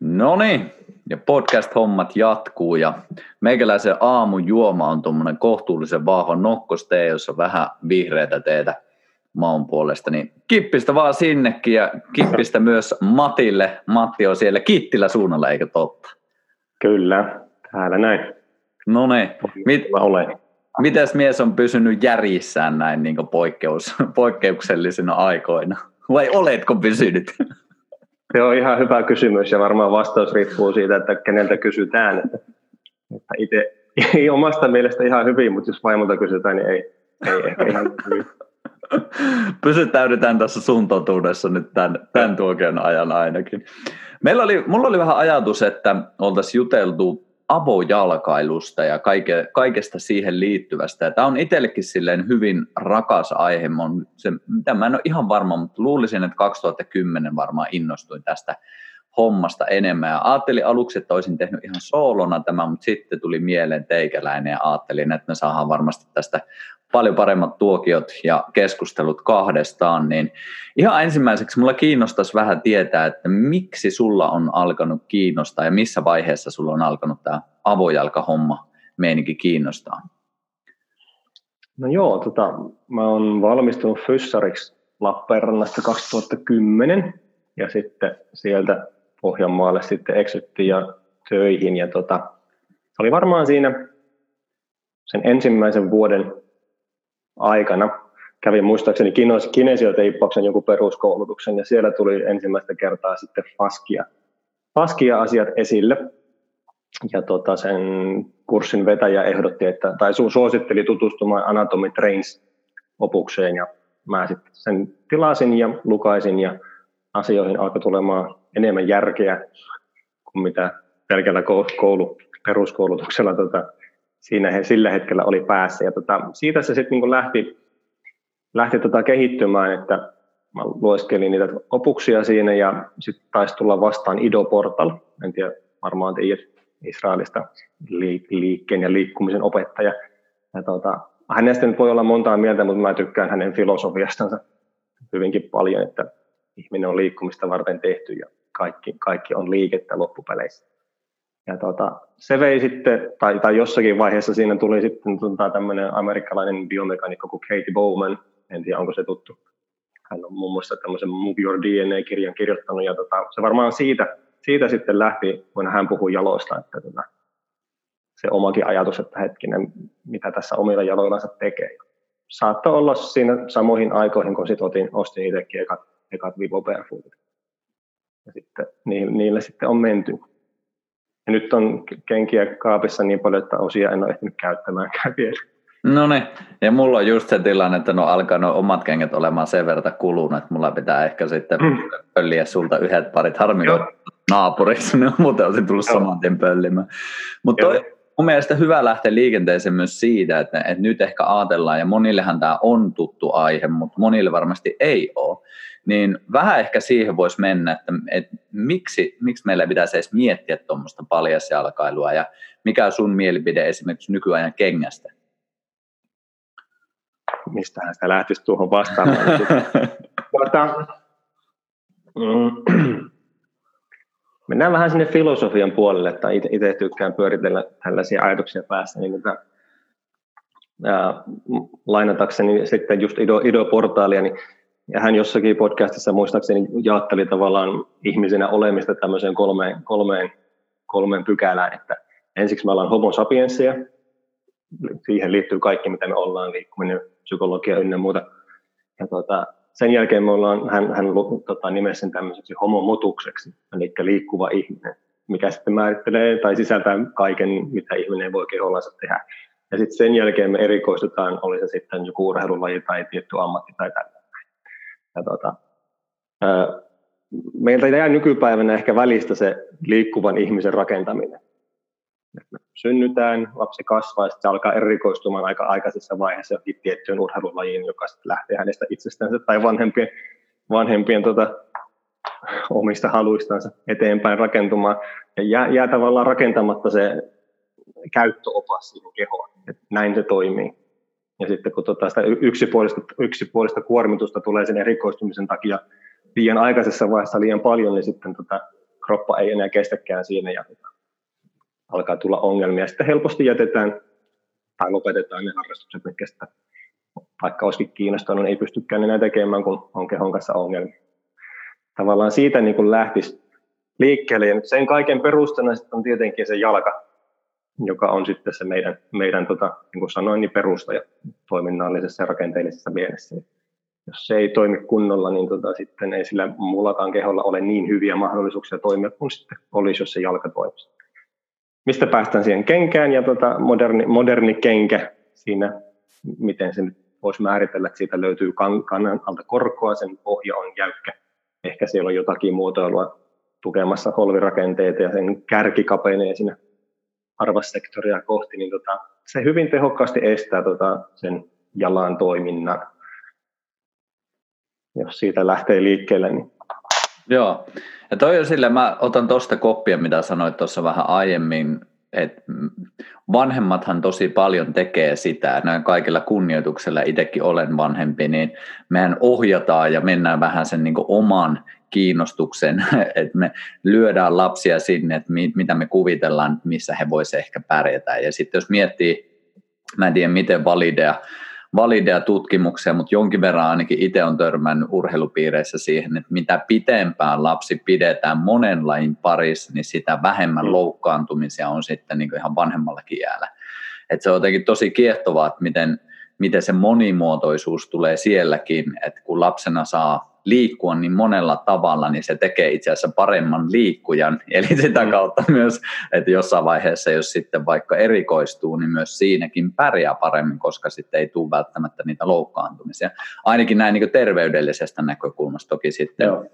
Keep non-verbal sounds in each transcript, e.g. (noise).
No niin, ja podcast-hommat jatkuu ja meikäläisen aamun juoma on tuommoinen kohtuullisen vahva nokkostee, jossa on vähän vihreätä teetä maun puolesta, niin kippistä vaan sinnekin ja kippistä myös Matille. Matti on siellä Kittilä suunnalla, eikö totta? Kyllä, täällä näin. No niin, Mit, olen. mites mies on pysynyt järjissään näin niin poikkeus, poikkeuksellisina aikoina? Vai oletko pysynyt? Se on ihan hyvä kysymys ja varmaan vastaus riippuu siitä, että keneltä kysytään. Että, että itse ei (laughs) omasta mielestä ihan hyvin, mutta jos vaimolta kysytään, niin ei, ei ehkä ihan hyvin. (laughs) Pysyttäydytään tässä sun totuudessa nyt tämän, tämän tuokion ajan ainakin. Meillä oli, mulla oli vähän ajatus, että oltaisiin juteltu avojalkailusta ja kaike, kaikesta siihen liittyvästä. Ja tämä on itsellekin silleen hyvin rakas aihe. Mä se, mitä mä en ole ihan varma, mutta luulisin, että 2010 varmaan innostuin tästä hommasta enemmän. Ja ajattelin aluksi, että olisin tehnyt ihan soolona tämä, mutta sitten tuli mieleen teikäläinen ja ajattelin, että me saadaan varmasti tästä paljon paremmat tuokiot ja keskustelut kahdestaan, niin ihan ensimmäiseksi mulla kiinnostaisi vähän tietää, että miksi sulla on alkanut kiinnostaa ja missä vaiheessa sulla on alkanut tämä avojalkahomma meininki kiinnostaa? No joo, tota, mä oon valmistunut fyssariksi Lappeenrannasta 2010 ja sitten sieltä Pohjanmaalle sitten eksyttiin ja töihin ja tota, oli varmaan siinä sen ensimmäisen vuoden aikana kävin muistaakseni kinesioteippauksen joku peruskoulutuksen ja siellä tuli ensimmäistä kertaa sitten faskia, faskia asiat esille. Ja tota, sen kurssin vetäjä ehdotti, että, tai suositteli tutustumaan Anatomy Trains opukseen ja mä sitten sen tilasin ja lukaisin ja asioihin alkoi tulemaan enemmän järkeä kuin mitä pelkällä koulu, peruskoulutuksella tota, siinä he, sillä hetkellä oli päässä. Ja tota, siitä se sitten niin lähti, lähti tota kehittymään, että mä lueskelin niitä opuksia siinä ja sitten taisi tulla vastaan Ido Portal. En tiedä, varmaan tiedät Israelista liikkeen ja liikkumisen opettaja. Ja tota, hänestä nyt voi olla montaa mieltä, mutta mä tykkään hänen filosofiastansa hyvinkin paljon, että ihminen on liikkumista varten tehty ja kaikki, kaikki on liikettä loppupeleissä. Ja tota, se vei sitten, tai, tai jossakin vaiheessa siinä tuli sitten tota, tämmöinen amerikkalainen biomekanikko kuin Katie Bowman, en tiedä onko se tuttu. Hän on muun muassa tämmöisen Move Your DNA-kirjan kirjoittanut, ja tota, se varmaan siitä, siitä sitten lähti, kun hän puhui jaloista, että tota, se omakin ajatus, että hetkinen, mitä tässä omilla jaloillansa tekee. Saattoi olla siinä samoihin aikoihin, kun sit otin, ostin itsekin ekat, ekat Vivo Barefootit. Ja sitten niille sitten on menty. Ja nyt on kenkiä kaapissa niin paljon, että osia en ole ehtinyt käyttämäänkään vielä. No niin, ja mulla on just se tilanne, että no alkaa no omat kengät olemaan sen verran kulunut, että mulla pitää ehkä sitten mm. pölliä sulta yhdet parit. Harmi, naapuriksi, (laughs) niin muuten olisin tullut Joo. saman tien pöllimään. Mutta mun mielestä hyvä lähteä liikenteeseen myös siitä, että, että nyt ehkä ajatellaan, ja monillehan tämä on tuttu aihe, mutta monille varmasti ei ole, niin vähän ehkä siihen voisi mennä, että, että miksi, miksi meillä pitäisi edes miettiä tuommoista paljasjalkailua ja mikä on sun mielipide esimerkiksi nykyajan kengästä? Mistähän sitä lähtisi tuohon vastaamaan? (laughs) tuota, mm, mennään vähän sinne filosofian puolelle, että itse tykkään pyöritellä tällaisia ajatuksia päässä, niin että, ää, lainatakseni sitten just Ido, Ido Portaalia, niin ja hän jossakin podcastissa muistaakseni jaatteli tavallaan ihmisenä olemista tämmöiseen kolmeen, kolmeen, kolmeen pykälään, että ensiksi me ollaan homo sapienssia, siihen liittyy kaikki, mitä me ollaan, liikkuminen, psykologia ynnä muuta. Ja tuota, sen jälkeen me ollaan, hän, hän tota, nimesi sen tämmöiseksi homomotukseksi, eli liikkuva ihminen, mikä sitten määrittelee tai sisältää kaiken, mitä ihminen voi kehollansa tehdä. Ja sitten sen jälkeen me erikoistutaan, oli se sitten joku urheilulaji tai tietty ammatti tai tällainen. Ja tota, meiltä jää nykypäivänä ehkä välistä se liikkuvan ihmisen rakentaminen. Me synnytään, lapsi kasvaa ja se alkaa erikoistumaan aika aikaisessa vaiheessa johonkin tiettyyn urheilulajiin, joka lähtee hänestä itsestänsä tai vanhempien, vanhempien tota, omista haluistansa eteenpäin rakentumaan. Ja jää, jää tavallaan rakentamatta se käyttöopas siihen kehoon, että näin se toimii. Ja sitten kun tota sitä yksipuolista, yksipuolista kuormitusta tulee sen erikoistumisen takia liian aikaisessa vaiheessa liian paljon, niin sitten tota kroppa ei enää kestäkään siinä ja alkaa tulla ongelmia. Sitten helposti jätetään tai lopetetaan ne harrastukset, mitkä sitä vaikka olisikin kiinnostunut, niin ei pystykään enää tekemään, kun on kehon kanssa ongelmia. Tavallaan siitä niin kuin lähtisi liikkeelle. Ja nyt sen kaiken perustana on tietenkin se jalka, joka on sitten se meidän, meidän tota, niin kuin sanoin, niin perustaja toiminnallisessa ja rakenteellisessa mielessä. Jos se ei toimi kunnolla, niin tota, sitten ei sillä muullakaan keholla ole niin hyviä mahdollisuuksia toimia kuin sitten olisi, jos se jalka toimisi. Mistä päästään siihen kenkään ja tota, moderni, moderni kenkä siinä, miten se nyt voisi määritellä, että siitä löytyy kannan alta korkoa, sen pohja on jäykkä. Ehkä siellä on jotakin muotoilua tukemassa holvirakenteita ja sen kärki kapenee siinä arvassektoria kohti, niin tota, se hyvin tehokkaasti estää tota sen jalan toiminnan. Jos siitä lähtee liikkeelle, niin Joo, ja toi on sille, mä otan tuosta koppia, mitä sanoit tuossa vähän aiemmin, että vanhemmathan tosi paljon tekee sitä, näin kaikilla kunnioituksella, itsekin olen vanhempi, niin mehän ohjataan ja mennään vähän sen niin oman kiinnostuksen, (laughs) että me lyödään lapsia sinne, että mitä me kuvitellaan, missä he voisivat ehkä pärjätä. Ja sitten jos miettii, mä en tiedä miten valideja, valideja tutkimuksia, mutta jonkin verran ainakin itse on törmännyt urheilupiireissä siihen, että mitä pitempään lapsi pidetään monen lajin parissa, niin sitä vähemmän mm. loukkaantumisia on sitten niin ihan vanhemmallakin jäällä. Et se on jotenkin tosi kiehtovaa, että miten, miten se monimuotoisuus tulee sielläkin, että kun lapsena saa liikkua niin monella tavalla, niin se tekee itse asiassa paremman liikkujan. (laughs) Eli sitä mm. kautta myös, että jossain vaiheessa, jos sitten vaikka erikoistuu, niin myös siinäkin pärjää paremmin, koska sitten ei tule välttämättä niitä loukkaantumisia. Ainakin näin niin terveydellisestä näkökulmasta toki sitten Joo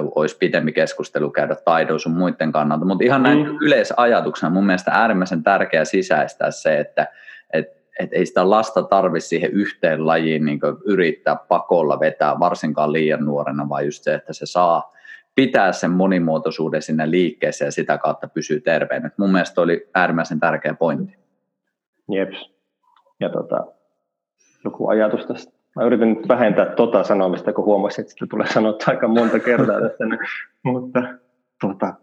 olisi pitempi keskustelu käydä taidon sun muiden kannalta, mutta ihan näin mm. yleisajatuksena mun mielestä äärimmäisen tärkeää sisäistää se, että, että et ei sitä lasta tarvitse siihen yhteen lajiin niin yrittää pakolla vetää, varsinkaan liian nuorena, vaan just se, että se saa pitää sen monimuotoisuuden sinne liikkeessä ja sitä kautta pysyy terveenä. Mun mielestä oli äärimmäisen tärkeä pointti. Jeps. Ja tota, joku ajatus tästä. Mä yritän nyt vähentää tota sanomista, kun huomasin, että sitä tulee sanottua aika monta kertaa tästä. (laughs) Mutta tota,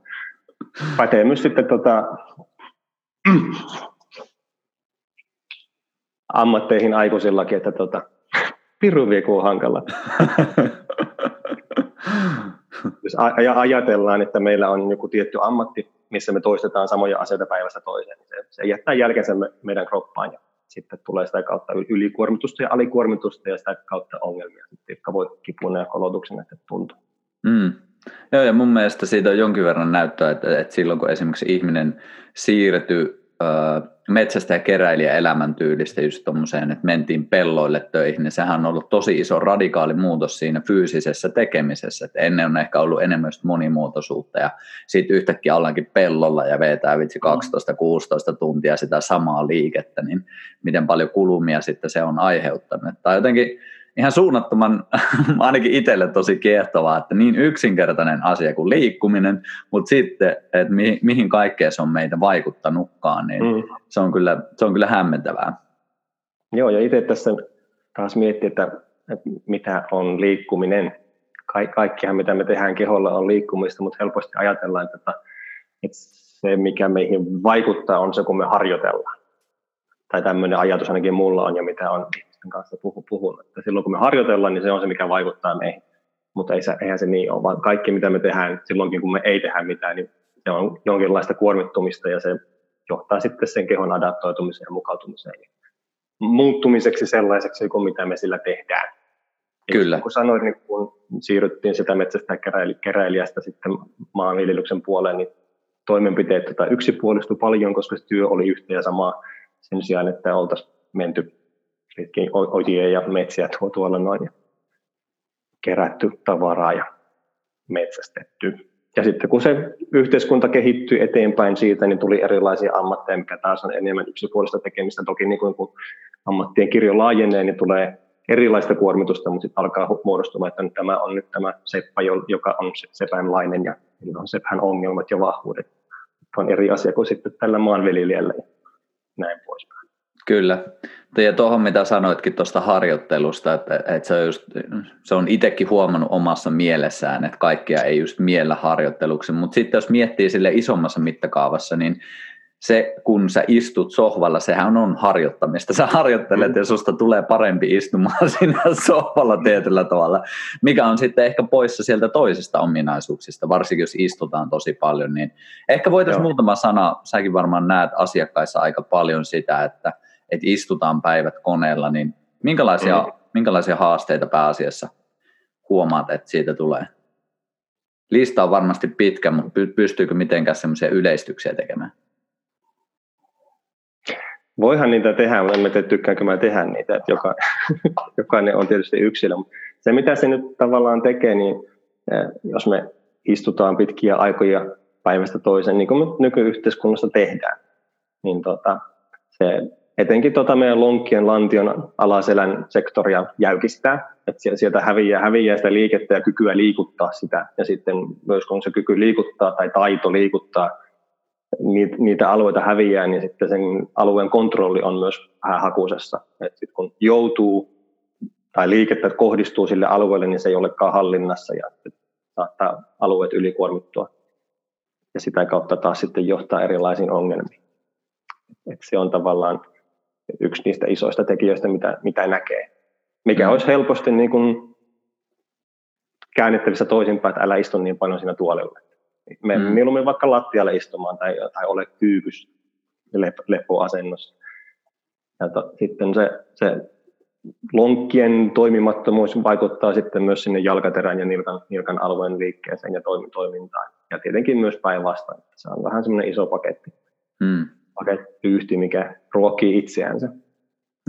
pätee myös sitten tota, ammatteihin aikuisillakin, että tota, piruvieku on hankala. (laughs) Jos ajatellaan, että meillä on joku tietty ammatti, missä me toistetaan samoja asioita päivästä toiseen, niin se, se jättää jälkensä meidän kroppaan ja sitten tulee sitä kautta ylikuormitusta ja alikuormitusta ja sitä kautta ongelmia, jotka voi kipuna ja kolotuksen että tuntua. Mm. Joo, ja mun mielestä siitä on jonkin verran näyttöä, että, että silloin kun esimerkiksi ihminen siirtyy metsästä ja keräilijä elämäntyylistä just tommoseen, että mentiin pelloille töihin, niin sehän on ollut tosi iso radikaali muutos siinä fyysisessä tekemisessä, että ennen on ehkä ollut enemmän monimuotoisuutta ja sitten yhtäkkiä ollaankin pellolla ja vetää vitsi 12-16 tuntia sitä samaa liikettä, niin miten paljon kulumia sitten se on aiheuttanut. Tai jotenkin ihan suunnattoman, (laughs) ainakin itselle tosi kiehtovaa, että niin yksinkertainen asia kuin liikkuminen, mutta sitten, että mi, mihin kaikkeen se on meitä vaikuttanutkaan, niin mm. se, on kyllä, se on kyllä hämmentävää. Joo, ja itse tässä taas miettii, että, että mitä on liikkuminen. Ka- kaikkihan, mitä me tehdään keholla, on liikkumista, mutta helposti ajatellaan, että, että se, mikä meihin vaikuttaa, on se, kun me harjoitellaan. Tai tämmöinen ajatus ainakin mulla on, ja mitä on ihmisten kanssa puhu, puhun. Että silloin kun me harjoitellaan, niin se on se, mikä vaikuttaa meihin. Mutta ei se, eihän se niin ole, vaan kaikki mitä me tehdään silloinkin, kun me ei tehdä mitään, niin se on jonkinlaista kuormittumista ja se johtaa sitten sen kehon adaptoitumiseen ja mukautumiseen muuttumiseksi sellaiseksi kuin mitä me sillä tehdään. Kyllä. Ja kun sanoin, niin kun siirryttiin sitä metsästä keräilijästä sitten maanviljelyksen puoleen, niin toimenpiteet tota, yksipuolistui paljon, koska se työ oli yhtä ja samaa sen sijaan, että oltaisiin menty pitkin ojia ja metsiä tuo tuolla noin ja kerätty tavaraa ja metsästetty. Ja sitten kun se yhteiskunta kehittyi eteenpäin siitä, niin tuli erilaisia ammatteja, mikä taas on enemmän yksipuolista tekemistä. Toki niin kuin kun ammattien kirjo laajenee, niin tulee erilaista kuormitusta, mutta sitten alkaa muodostumaan, että tämä on nyt tämä seppä, joka on sepänlainen ja on seppän ongelmat ja vahvuudet. On eri asia kuin sitten tällä maanviljelijällä ja näin poispäin. Kyllä. Ja tuohon mitä sanoitkin tuosta harjoittelusta, että, että se on, just, se on itsekin huomannut omassa mielessään, että kaikkia ei just miellä harjoitteluksi, mutta sitten jos miettii sille isommassa mittakaavassa, niin se, kun sä istut sohvalla, sehän on harjoittamista. Sä harjoittelet ja susta tulee parempi istumaan (laughs) siinä sohvalla tietyllä tavalla, mikä on sitten ehkä poissa sieltä toisista ominaisuuksista, varsinkin jos istutaan tosi paljon. Niin ehkä voitaisiin muutama sana, säkin varmaan näet asiakkaissa aika paljon sitä, että, että istutaan päivät koneella, niin minkälaisia, mm. minkälaisia haasteita pääasiassa huomaat, että siitä tulee? Lista on varmasti pitkä, mutta pystyykö mitenkään semmoisia yleistyksiä tekemään? Voihan niitä tehdä, mutta en tiedä tykkäänkö mä tehdä niitä, että joka, (laughs) jokainen on tietysti yksilö. Se mitä se nyt tavallaan tekee, niin eh, jos me istutaan pitkiä aikoja päivästä toiseen, niin kuin me nykyyhteiskunnassa tehdään, niin tota, se etenkin tota meidän lonkkien lantion alaselän sektoria jäykistää, että sieltä häviää, häviää sitä liikettä ja kykyä liikuttaa sitä, ja sitten myös kun se kyky liikuttaa tai taito liikuttaa niitä alueita häviää, niin sitten sen alueen kontrolli on myös vähän hakusessa. Et sit kun joutuu tai liikettä kohdistuu sille alueelle, niin se ei olekaan hallinnassa ja saattaa alueet ylikuormittua. Ja sitä kautta taas sitten johtaa erilaisiin ongelmiin. Et se on tavallaan yksi niistä isoista tekijöistä, mitä, mitä näkee. Mikä mm. olisi helposti niin kuin käännettävissä toisinpäin, että älä istu niin paljon siinä tuolilla. Me mm. mieluummin vaikka lattialle istumaan tai, tai ole kyykys lep, lepoasennossa. Ja to, sitten se, se lonkkien toimimattomuus vaikuttaa sitten myös sinne jalkaterän ja nilkan, nilkan alueen liikkeeseen ja toimintaan. Ja tietenkin myös päinvastoin. Se on vähän semmoinen iso paketti. Mm. Pakettiyhti, mikä ruokkii itseänsä.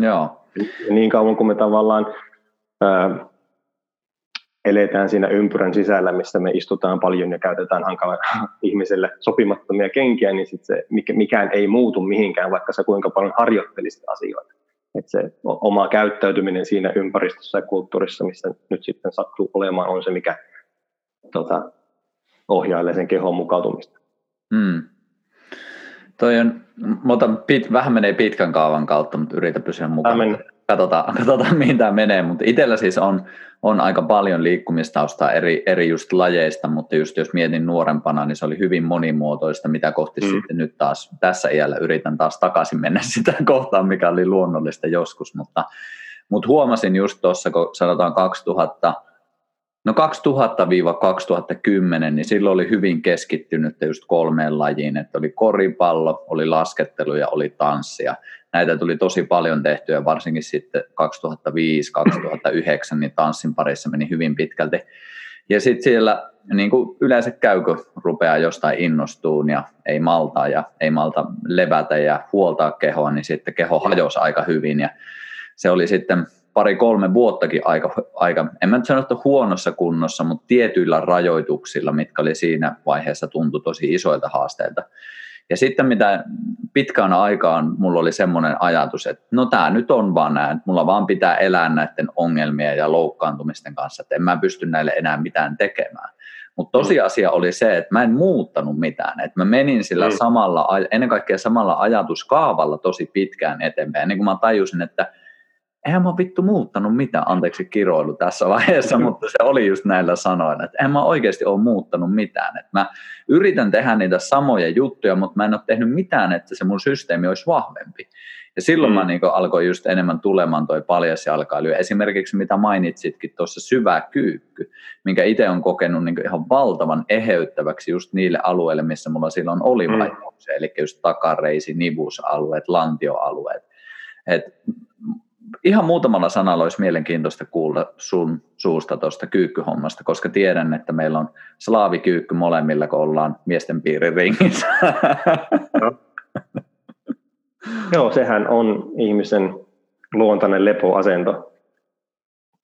Joo. Ja niin kauan kuin me tavallaan ää, eletään siinä ympyrän sisällä, missä me istutaan paljon ja käytetään hankala ihmiselle sopimattomia kenkiä, niin sit se, mikään ei muutu mihinkään, vaikka sä kuinka paljon harjoittelisit asioita. Et se oma käyttäytyminen siinä ympäristössä ja kulttuurissa, missä nyt sitten sattuu olemaan, on se, mikä tota, ohjailee sen kehon mukautumista. Mm. Toi on, pit, vähän menee pitkän kaavan kautta, mutta yritä pysyä mukana katsotaan, katsotaan (laughs) mihin tämä menee, mutta itsellä siis on, on aika paljon liikkumistaustaa eri, eri just lajeista, mutta just jos mietin nuorempana, niin se oli hyvin monimuotoista, mitä kohti mm. sitten nyt taas tässä iällä yritän taas takaisin mennä (laughs) sitä kohtaan, mikä oli luonnollista joskus, mutta, mutta huomasin just tuossa, kun sanotaan 2000, No 2000-2010, niin silloin oli hyvin keskittynyt just kolmeen lajiin, että oli koripallo, oli laskettelu ja oli tanssia näitä tuli tosi paljon tehtyä, varsinkin sitten 2005-2009, niin tanssin parissa meni hyvin pitkälti. Ja sitten siellä niin kuin yleensä käykö rupeaa jostain innostuun ja ei maltaa ja ei malta levätä ja huoltaa kehoa, niin sitten keho hajosi aika hyvin ja se oli sitten pari-kolme vuottakin aika, aika, en mä nyt sano, että huonossa kunnossa, mutta tietyillä rajoituksilla, mitkä oli siinä vaiheessa tuntu tosi isoilta haasteilta. Ja sitten mitä pitkään aikaan mulla oli semmoinen ajatus, että no tämä nyt on vaan näin, että mulla vaan pitää elää näiden ongelmien ja loukkaantumisten kanssa, että en mä pysty näille enää mitään tekemään. Mutta mm. tosiasia oli se, että mä en muuttanut mitään, että mä menin sillä mm. samalla, ennen kaikkea samalla ajatuskaavalla tosi pitkään eteenpäin, ennen kuin mä tajusin, että eihän mä vittu muuttanut mitään, anteeksi kiroilu tässä vaiheessa, mutta se oli just näillä sanoilla, että en mä oikeasti ole muuttanut mitään. Että mä yritän tehdä niitä samoja juttuja, mutta mä en ole tehnyt mitään, että se mun systeemi olisi vahvempi. Ja silloin mm. mä niin alkoin just enemmän tulemaan toi paljas jalkailu. Esimerkiksi mitä mainitsitkin tuossa syvä kyykky, minkä itse on kokenut niin ihan valtavan eheyttäväksi just niille alueille, missä mulla silloin oli mm. vaikeuksia. Eli just takareisi, nivusalueet, lantioalueet. Et ihan muutamalla sanalla olisi mielenkiintoista kuulla sun suusta tuosta kyykkyhommasta, koska tiedän, että meillä on slaavikyykky molemmilla, kun ollaan miesten piirin ringissä. No. Joo, sehän on ihmisen luontainen lepoasento.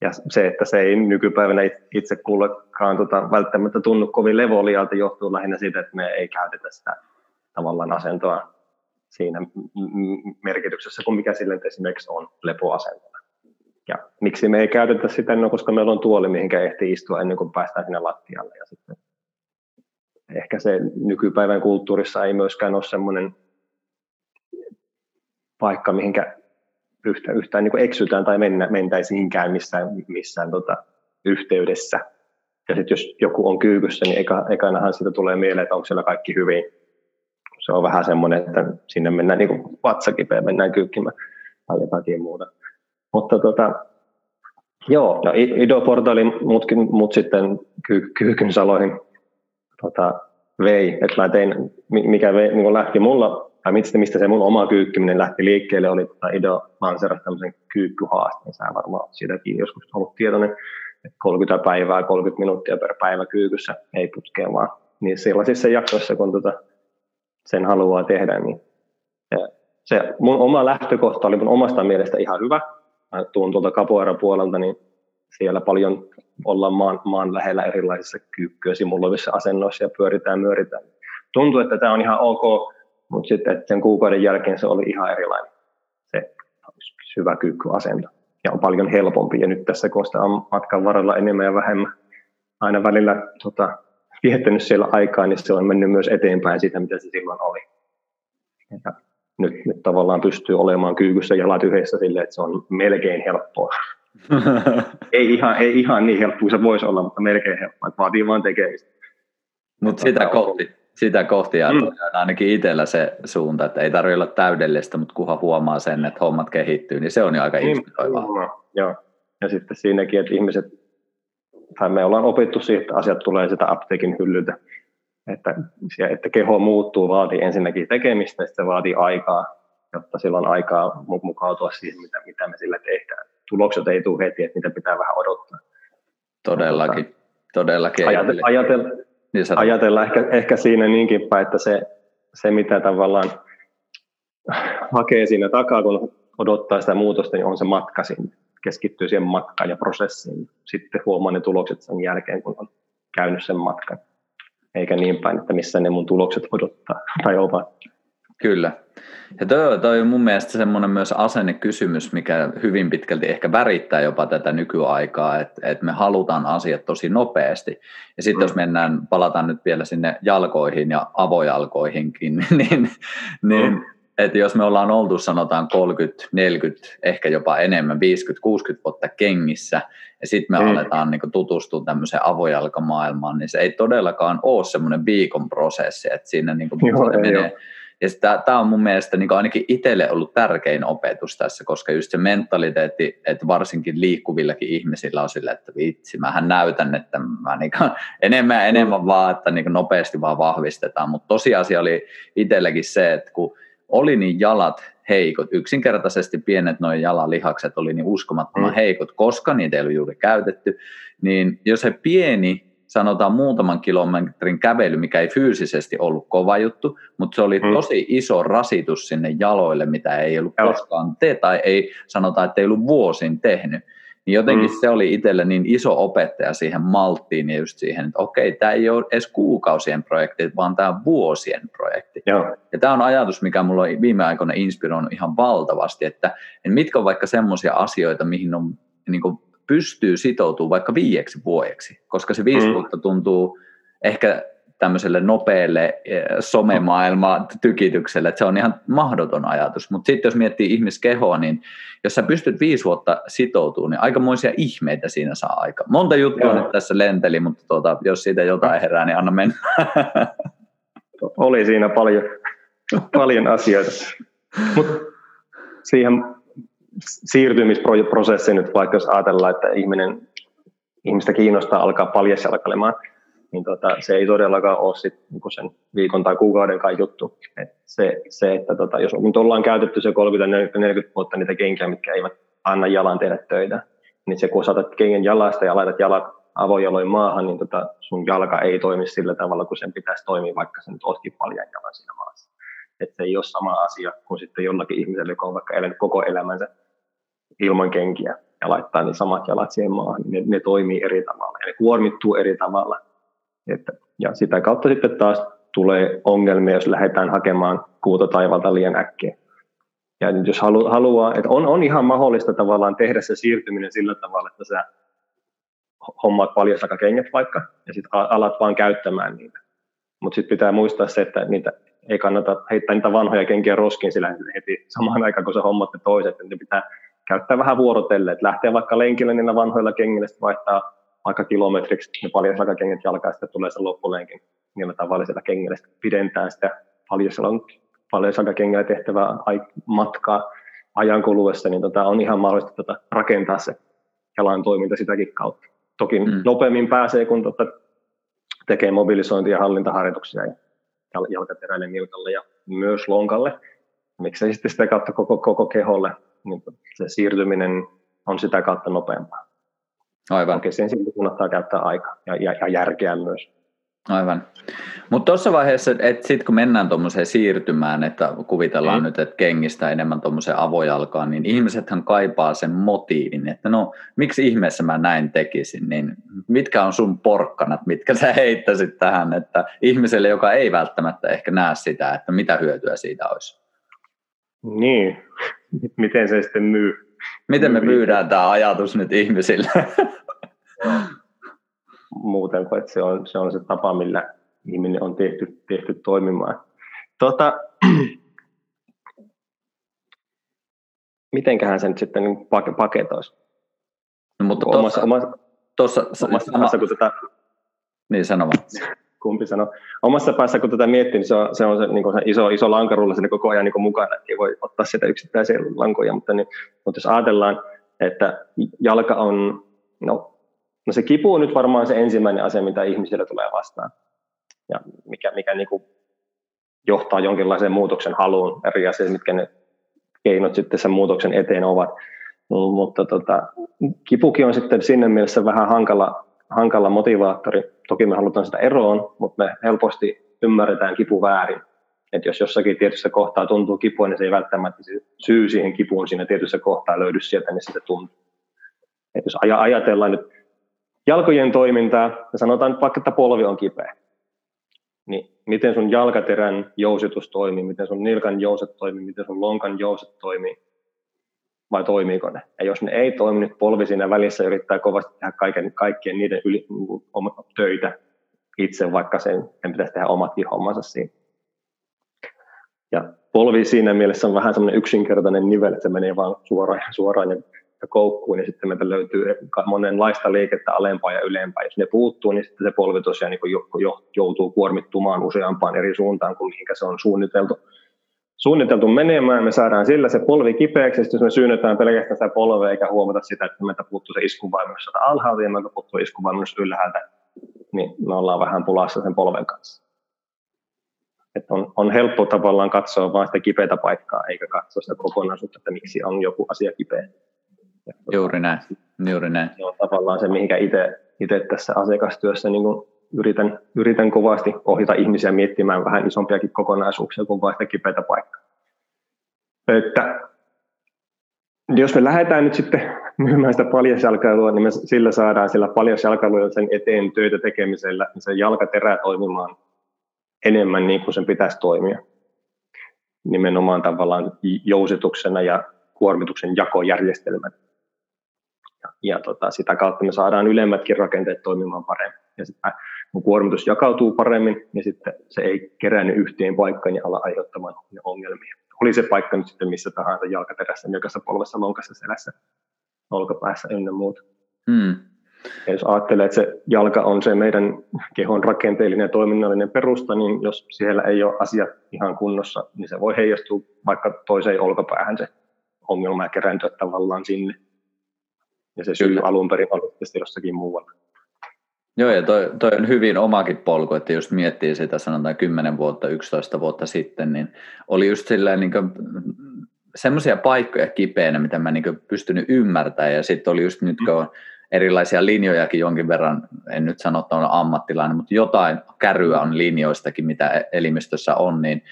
Ja se, että se ei nykypäivänä itse kullekaan tota, välttämättä tunnu kovin levolialta, johtuu lähinnä siitä, että me ei käytetä sitä tavallaan asentoa siinä merkityksessä kuin mikä sille esimerkiksi on lepoasentona. Ja miksi me ei käytetä sitä, no koska meillä on tuoli, mihinkä ehtii istua ennen kuin päästään sinne lattialle. Ja sitten ehkä se nykypäivän kulttuurissa ei myöskään ole semmoinen paikka, mihinkä yhtä, yhtään niin eksytään tai mennä, mentäisiinkään missään, missään tota, yhteydessä. Ja sitten jos joku on kyykyssä, niin eka, ekanahan siitä tulee mieleen, että onko siellä kaikki hyvin. Se on vähän semmoinen, että sinne mennään niin kuin vatsakipeä, mennään kyykkimään tai jotakin muuta. Mutta tota, joo, no Ido Portaali mutkin, mut sitten ky, kyykyn saloihin tota, vei, että tein, mikä vei, niin lähti mulla, tai mistä, mistä se mun oma kyykkiminen lähti liikkeelle, oli tota Ido lanseerasi tämmöisen kyykkyhaasteen, sä varmaan siitäkin joskus ollut tietoinen, että 30 päivää, 30 minuuttia per päivä kyykyssä, ei putkea vaan. Niin sellaisissa jaksoissa, kun tota, sen haluaa tehdä, niin se mun oma lähtökohta oli mun omasta mielestä ihan hyvä. Mä tuun tuolta Capoeira puolelta, niin siellä paljon ollaan maan, maan lähellä erilaisissa kyykkyä asennoissa ja pyöritään, myöritään. Tuntuu, että tämä on ihan ok, mutta sitten sen kuukauden jälkeen se oli ihan erilainen se hyvä kyykkyasento. Ja on paljon helpompi. Ja nyt tässä, kun on matkan varrella enemmän ja vähemmän aina välillä tota, viettänyt siellä aikaa, niin se on mennyt myös eteenpäin siitä, mitä se silloin oli. Ja nyt, nyt tavallaan pystyy olemaan kyykyssä jalat yhdessä silleen, että se on melkein helppoa. (laughs) ei, ihan, ei ihan niin helppoa kuin se voisi olla, mutta melkein helppoa. Että vaatii vain tekemistä. Mutta sitä kohti, sitä kohti ja mm. ainakin itsellä se suunta, että ei tarvitse olla täydellistä, mutta kunhan huomaa sen, että hommat kehittyy, niin se on jo aika niin, inspiroivaa. Joo. Ja sitten siinäkin, että ihmiset, tai me ollaan opittu siihen, että asiat tulee sitä apteekin hyllyltä, että, että keho muuttuu, vaatii ensinnäkin tekemistä, ja se vaatii aikaa, jotta sillä on aikaa mukautua siihen, mitä, mitä me sillä tehdään tulokset ei tule heti, että niitä pitää vähän odottaa. Todellakin, tota, todellakin. Ajatel, ajatel, niin ajatella ehkä, ehkä siinä niinkin päin, että se, se mitä tavallaan hakee siinä takaa, kun odottaa sitä muutosta, niin on se matka sinne. Keskittyy siihen matkaan ja prosessiin. Sitten huomaa ne tulokset sen jälkeen, kun on käynyt sen matkan. Eikä niin päin, että missä ne mun tulokset odottaa tai ovat. Kyllä. Ja toi, toi on mun mielestä semmoinen myös asennekysymys, mikä hyvin pitkälti ehkä värittää jopa tätä nykyaikaa, että, että me halutaan asiat tosi nopeasti. Ja sitten mm. jos mennään, palataan nyt vielä sinne jalkoihin ja avojalkoihinkin, (laughs) niin, niin mm. Että jos me ollaan oltu sanotaan 30, 40, ehkä jopa enemmän, 50, 60 vuotta kengissä, ja sitten me mm. aletaan niin tutustua tämmöiseen avojalkamaailmaan, niin se ei todellakaan ole semmoinen viikon prosessi, että siinä niin kuin Joo, menee... Ja tämä on mun mielestä niin ainakin itselle ollut tärkein opetus tässä, koska just se mentaliteetti, että varsinkin liikkuvillakin ihmisillä on sille, että vitsi, mähän näytän, että mä niin (laughs) enemmän ja enemmän vaan, että niin nopeasti vaan vahvistetaan. Mutta tosiasia oli itselläkin se, että kun oli niin jalat heikot, yksinkertaisesti pienet noin jalalihakset oli niin uskomattoman mm. heikot, koska niitä ei ollut juuri käytetty, niin jos se pieni sanotaan muutaman kilometrin kävely, mikä ei fyysisesti ollut kova juttu, mutta se oli mm. tosi iso rasitus sinne jaloille, mitä ei ollut Joo. koskaan te tai ei sanotaan, että ei ollut vuosin tehnyt. Niin jotenkin mm. se oli itselle niin iso opettaja siihen malttiin ja just siihen, että okei, tämä ei ole edes kuukausien projekti, vaan tämä on vuosien projekti. Joo. Ja tämä on ajatus, mikä mulla on viime aikoina inspiroinut ihan valtavasti, että mitkä on vaikka semmoisia asioita, mihin on niin kuin pystyy sitoutumaan vaikka viieksi vuodeksi, koska se viisi mm. vuotta tuntuu ehkä tämmöiselle nopealle eh, somemaailma tykitykselle, että se on ihan mahdoton ajatus. Mutta sitten jos miettii ihmiskehoa, niin jos sä pystyt viisi vuotta sitoutumaan, niin aikamoisia ihmeitä siinä saa aika. Monta juttua Joo. nyt tässä lenteli, mutta tuota, jos siitä jotain herää, niin anna mennä. (laughs) Oli siinä paljon, paljon asioita. Mutta siihen siirtymisprosessi nyt, vaikka jos ajatellaan, että ihminen, ihmistä kiinnostaa alkaa paljasjalkailemaan, niin tota, se ei todellakaan ole sit, niin sen viikon tai kuukaudenkaan juttu. Et se, se, että tota, jos nyt ollaan käytetty se 30-40 vuotta niitä kenkiä, mitkä eivät anna jalan tehdä töitä, niin se kun saatat kengen jalasta ja laitat jalat avojaloin maahan, niin tota, sun jalka ei toimi sillä tavalla, kun sen pitäisi toimia, vaikka sen ootkin paljon jalan siinä maassa. Että se ei ole sama asia kuin sitten jollakin ihmiselle, joka on vaikka elänyt koko elämänsä ilman kenkiä ja laittaa ne samat jalat siihen maahan, niin ne, ne toimii eri tavalla ja ne kuormittuu eri tavalla. Että, ja sitä kautta sitten taas tulee ongelmia, jos lähdetään hakemaan kuuta taivalta liian äkkiä. Ja nyt jos halu, haluaa, että on, on ihan mahdollista tavallaan tehdä se siirtyminen sillä tavalla, että sä hommaat paljon kengät vaikka, ja sitten alat vaan käyttämään niitä. Mutta sitten pitää muistaa se, että niitä ei kannata heittää niitä vanhoja kenkiä roskiin sillä heti samaan aikaan, kun se hommatte toiset, niin pitää käyttää vähän vuorotelle, että lähtee vaikka lenkille niillä vanhoilla kengillä, sitten vaihtaa aika kilometriksi ne paljasjalkakengät jalkaa, sitten tulee se loppulenkin niillä tavallisilla kengillä, sitten pidentää sitä paljasjalkakengillä tehtävää matkaa ajan kuluessa, niin tota, on ihan mahdollista tota, rakentaa se jalan toiminta sitäkin kautta. Toki mm. nopeammin pääsee, kun tota, tekee mobilisointia ja hallintaharjoituksia ja jalkateräille, nilkalle ja myös lonkalle. Miksei sitten sitä kautta koko, koko keholle, niin se siirtyminen on sitä kautta nopeampaa. Aivan. Okei, sen silti kannattaa käyttää aikaa ja, ja, ja järkeä myös. Aivan. Mutta tuossa vaiheessa, että sitten kun mennään tuommoiseen siirtymään, että kuvitellaan mm. nyt, että kengistä enemmän tuommoiseen avojalkaan, niin ihmisethän kaipaa sen motiivin, että no miksi ihmeessä mä näin tekisin, niin mitkä on sun porkkanat, mitkä sä heittäisit tähän, että ihmiselle, joka ei välttämättä ehkä näe sitä, että mitä hyötyä siitä olisi? Niin, (laughs) miten se sitten myy? Miten me myydään tämä ajatus nyt ihmisille? (laughs) muuten kuin, että se on, se on se tapa, millä ihminen on tehty, tehty toimimaan. Tota, (clears throat) mitenköhän se nyt sitten niin paketoisi? No, mutta tuossa, omassa, tuossa, omassa päässä, kun tätä, niin sano Kumpi sano? Omassa päässä, kun tätä miettii, niin se on se, on se, niin se iso, iso lankarulla sinne koko ajan niin mukana, että ei voi ottaa sitä yksittäisiä lankoja, mutta, niin, mutta jos ajatellaan, että jalka on, no No se kipu on nyt varmaan se ensimmäinen asia, mitä ihmisille tulee vastaan. Ja mikä, mikä niin kuin johtaa jonkinlaiseen muutoksen haluun, eri asiat, mitkä ne keinot sitten sen muutoksen eteen ovat. No, mutta tota, kipukin on sitten sinne mielessä vähän hankala, hankala motivaattori. Toki me halutaan sitä eroon, mutta me helposti ymmärretään kipu väärin. että jos jossakin tietyssä kohtaa tuntuu kipua, niin se ei välttämättä syy siihen kipuun siinä tietyssä kohtaa löydy sieltä, missä se tuntuu. Et jos ajatellaan nyt jalkojen toimintaa, ja sanotaan nyt vaikka, että polvi on kipeä, niin miten sun jalkaterän jousitus toimii, miten sun nilkan jouset toimii, miten sun lonkan jouset toimii, vai toimiiko ne? Ja jos ne ei toimi, nyt polvi siinä välissä yrittää kovasti tehdä kaiken, kaikkien niiden yli, niin töitä itse, vaikka sen, sen pitäisi tehdä omatkin hommansa siinä. Ja polvi siinä mielessä on vähän semmoinen yksinkertainen nivel, että se menee vaan suoraan ja suoraan ja ja koukkuun, niin sitten meiltä löytyy monenlaista liikettä alempaa ja ylempää. Jos ne puuttuu, niin sitten se polvi tosiaan niin jo, jo, joutuu kuormittumaan useampaan eri suuntaan kuin mihinkä se on suunniteltu, suunniteltu menemään. Me saadaan sillä se polvi kipeäksi, jos me syynnetään pelkästään sitä polvea eikä huomata sitä, että meiltä puuttuu se iskuvaimennus alhaalta ja meiltä puuttuu iskuvaimennus ylhäältä, niin me ollaan vähän pulassa sen polven kanssa. Että on, on helppo tavallaan katsoa vain sitä kipeätä paikkaa, eikä katsoa sitä kokonaisuutta, että miksi on joku asia kipeä. Juuri näin. Juuri näin. Se on tavallaan se, mihinkä itse tässä asiakastyössä niin yritän, yritän kovasti ohjata ihmisiä miettimään vähän isompiakin kokonaisuuksia kuin vain sitä kipeätä paikkaa. Että jos me lähdetään nyt sitten myymään sitä paljasjalkailua, niin me sillä saadaan sillä paljasjalkailulla sen eteen töitä tekemisellä, niin se jalkaterä toimimaan enemmän niin kuin sen pitäisi toimia. Nimenomaan tavallaan jousituksena ja kuormituksen jakojärjestelmän ja, ja tota, sitä kautta me saadaan ylemmätkin rakenteet toimimaan paremmin. Ja sitten kun kuormitus jakautuu paremmin, niin sitten se ei keränny yhteen paikkaan ja ala aiheuttamaan ongelmia. Oli se paikka nyt sitten missä tahansa jalkaterässä, jokaisessa polvessa, lonkassa, selässä, olkapäässä ynnä muuta. Hmm. Ja jos ajattelee, että se jalka on se meidän kehon rakenteellinen ja toiminnallinen perusta, niin jos siellä ei ole asiat ihan kunnossa, niin se voi heijastua vaikka toiseen olkapäähän se ongelma ja kerääntyä tavallaan sinne ja se syy alun perin tietysti jossakin muualla. Joo, ja toi, toi on hyvin omakin polku, että jos miettii sitä sanotaan 10 vuotta, 11 vuotta sitten, niin oli just silleen niin semmoisia paikkoja kipeänä, mitä mä niin pystynyt ymmärtämään, ja sitten oli just nyt, kun on erilaisia linjojakin jonkin verran, en nyt sano, että on ammattilainen, mutta jotain käryä on linjoistakin, mitä elimistössä on, niin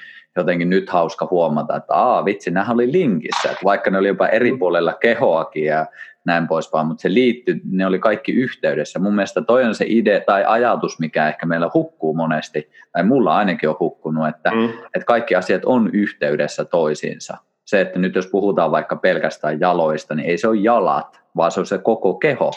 jotenkin nyt hauska huomata, että aa vitsi, nämä oli linkissä, että vaikka ne oli jopa eri puolella kehoakin ja näin poispäin, mutta se liittyy, ne oli kaikki yhteydessä. Mun mielestä toi on se idea tai ajatus, mikä ehkä meillä hukkuu monesti, tai mulla ainakin on hukkunut, että, mm. että kaikki asiat on yhteydessä toisiinsa. Se, että nyt jos puhutaan vaikka pelkästään jaloista, niin ei se ole jalat, vaan se on se koko keho.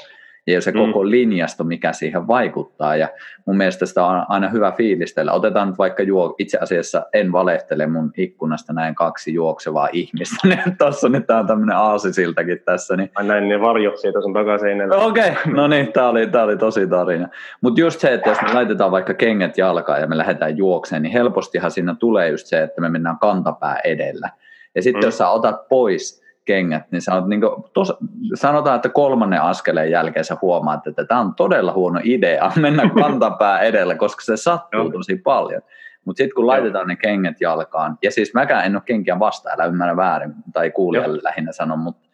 Ja se mm. koko linjasto, mikä siihen vaikuttaa. Ja mun mielestä sitä on aina hyvä fiilistellä. Otetaan nyt vaikka juo, itse asiassa en valehtele mun ikkunasta näin kaksi juoksevaa ihmistä. (laughs) Niin tuossa nyt tää on tämmöinen aasisiltakin tässä. Niin... Mä näin ne varjot siitä sun takaseinällä. Okei, okay. no niin, tää oli, tää oli tosi tarina. Mutta just se, että jos me laitetaan vaikka kengät jalkaan ja me lähdetään juokseen, niin helpostihan siinä tulee just se, että me mennään kantapää edellä. Ja sitten mm. jos sä otat pois kengät, niin, sä niin kuin, tos, sanotaan, että kolmannen askeleen jälkeen sä huomaat, että tämä on todella huono idea (laughs) mennä kantapää edellä, koska se sattuu tosi paljon. Mutta sitten kun laitetaan ne kengät jalkaan, ja siis mäkään en ole kenkiä vastaan, älä ymmärrä väärin, tai kuulijalle lähinnä sanon, mutta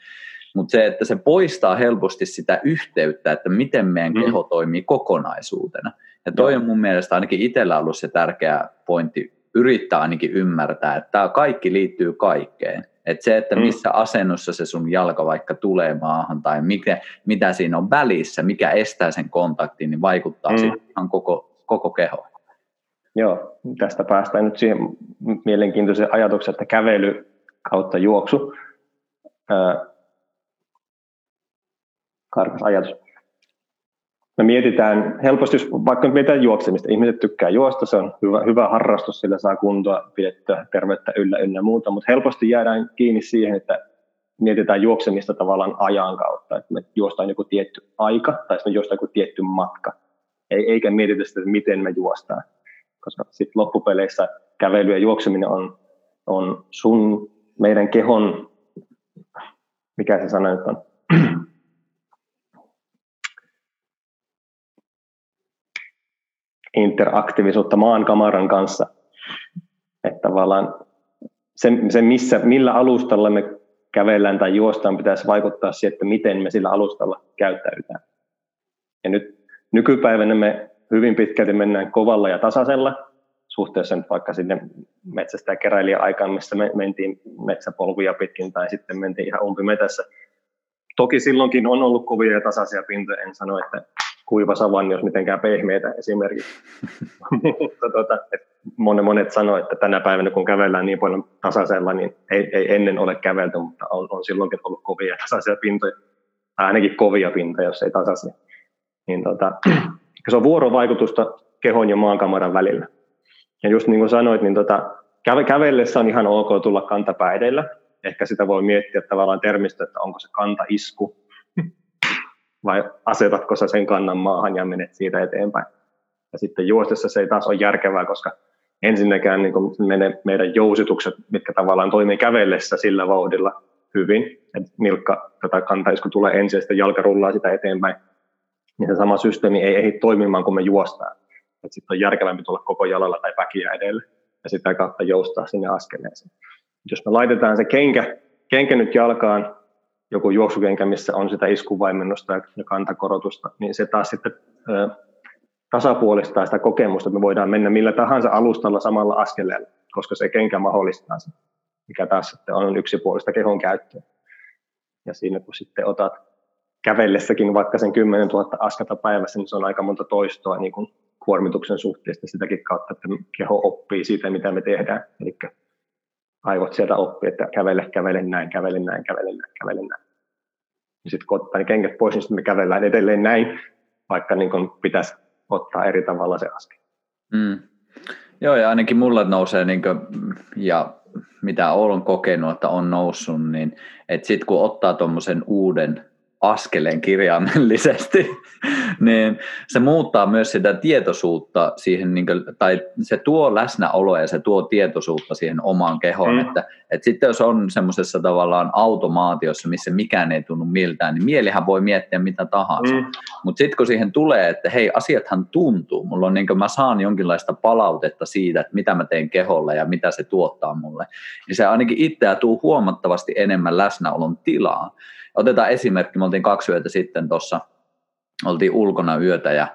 mut se, että se poistaa helposti sitä yhteyttä, että miten meidän mm. keho toimii kokonaisuutena. Ja toi Joo. on mun mielestä ainakin itsellä ollut se tärkeä pointti, yrittää ainakin ymmärtää, että tämä kaikki liittyy kaikkeen. Että se, että mm. missä asennossa se sun jalka vaikka tulee maahan tai mikä, mitä siinä on välissä, mikä estää sen kontaktin, niin vaikuttaa mm. sitten ihan koko, koko keho. Joo, tästä päästään nyt siihen mielenkiintoiseen ajatukseen, että kävely kautta juoksu. Öö, karkas ajatus. Me mietitään helposti, vaikka mietitään juoksemista, ihmiset tykkää juosta, se on hyvä, hyvä harrastus, sillä saa kuntoa pidettyä, terveyttä yllä ynnä muuta, mutta helposti jäädään kiinni siihen, että mietitään juoksemista tavallaan ajan kautta, että me juostaan joku tietty aika tai me juostaan joku tietty matka, eikä mietitä sitä, että miten me juostaan, koska sitten loppupeleissä kävely ja juokseminen on, on sun, meidän kehon, mikä se sana nyt on, interaktiivisuutta kamaran kanssa. Että tavallaan se, se missä, millä alustalla me kävellään tai juostaan, pitäisi vaikuttaa siihen, että miten me sillä alustalla käyttäydytään. Ja nyt nykypäivänä me hyvin pitkälti mennään kovalla ja tasaisella suhteessa nyt vaikka sinne metsästä ja keräilijä aikaan, missä me mentiin metsäpolkuja pitkin tai sitten mentiin ihan umpimetässä. Toki silloinkin on ollut kovia ja tasaisia pintoja, en sano, että kuiva savanni jos mitenkään pehmeitä esimerkiksi. (laughs) Mutta tota, monet, monet sanoivat, että tänä päivänä kun kävellään niin paljon tasaisella, niin ei, ei ennen ole kävelty, mutta on, on silloinkin ollut kovia tasaisia pintoja, tai ainakin kovia pintoja, jos ei tasaisia. Niin tota, (clears throat) se on vuorovaikutusta kehon ja maankamaran välillä. Ja just niin kuin sanoit, niin tota, kävellessä on ihan ok tulla kantapää edellä. Ehkä sitä voi miettiä tavallaan termistä, että onko se kantaisku vai asetatko sä sen kannan maahan ja menet siitä eteenpäin. Ja sitten juostessa se ei taas ole järkevää, koska ensinnäkään niin meidän jousitukset, mitkä tavallaan toimii kävellessä sillä vauhdilla hyvin, että nilkka tätä kantaisku tulee ensin ja sitten jalka rullaa sitä eteenpäin, niin se sama systeemi ei ehdi toimimaan, kun me juostaan. Sitten on järkevämpi tulla koko jalalla tai väkiä edelle ja sitä kautta joustaa sinne askeleeseen. Jos me laitetaan se kenkä, kenkä nyt jalkaan joku juoksukenkä, missä on sitä iskuvaimennosta ja kantakorotusta, niin se taas sitten ö, tasapuolistaa sitä kokemusta, että me voidaan mennä millä tahansa alustalla samalla askeleella, koska se kenkä mahdollistaa sen, mikä taas sitten on yksipuolista kehon käyttöä. Ja siinä kun sitten otat kävellessäkin vaikka sen 10 000 askata päivässä, niin se on aika monta toistoa niin kuin kuormituksen suhteesta sitäkin kautta, että keho oppii siitä, mitä me tehdään. Eli aivot sieltä oppii, että kävele, kävele näin, kävele näin, kävele näin, kävele näin. Ja sitten kun ottaa ne kengät pois, niin sitten me kävellään edelleen näin, vaikka niin kun pitäisi ottaa eri tavalla se askel. Mm. Joo, ja ainakin mulla nousee, niin kuin, ja mitä olen kokenut, että on noussut, niin että sitten kun ottaa tuommoisen uuden askeleen kirjaimellisesti, (laughs) niin se muuttaa myös sitä tietoisuutta siihen, niin kuin, tai se tuo läsnäoloa ja se tuo tietoisuutta siihen omaan kehoon, mm. että, että sitten jos on semmoisessa tavallaan automaatiossa, missä mikään ei tunnu miltään, niin mielihän voi miettiä mitä tahansa, mm. mutta sitten kun siihen tulee, että hei, asiathan tuntuu, mulla on niin kuin, mä saan jonkinlaista palautetta siitä, että mitä mä teen keholla ja mitä se tuottaa mulle, niin se ainakin itseä tuu huomattavasti enemmän läsnäolon tilaa, Otetaan esimerkki, me oltiin kaksi yötä sitten tuossa, oltiin ulkona yötä ja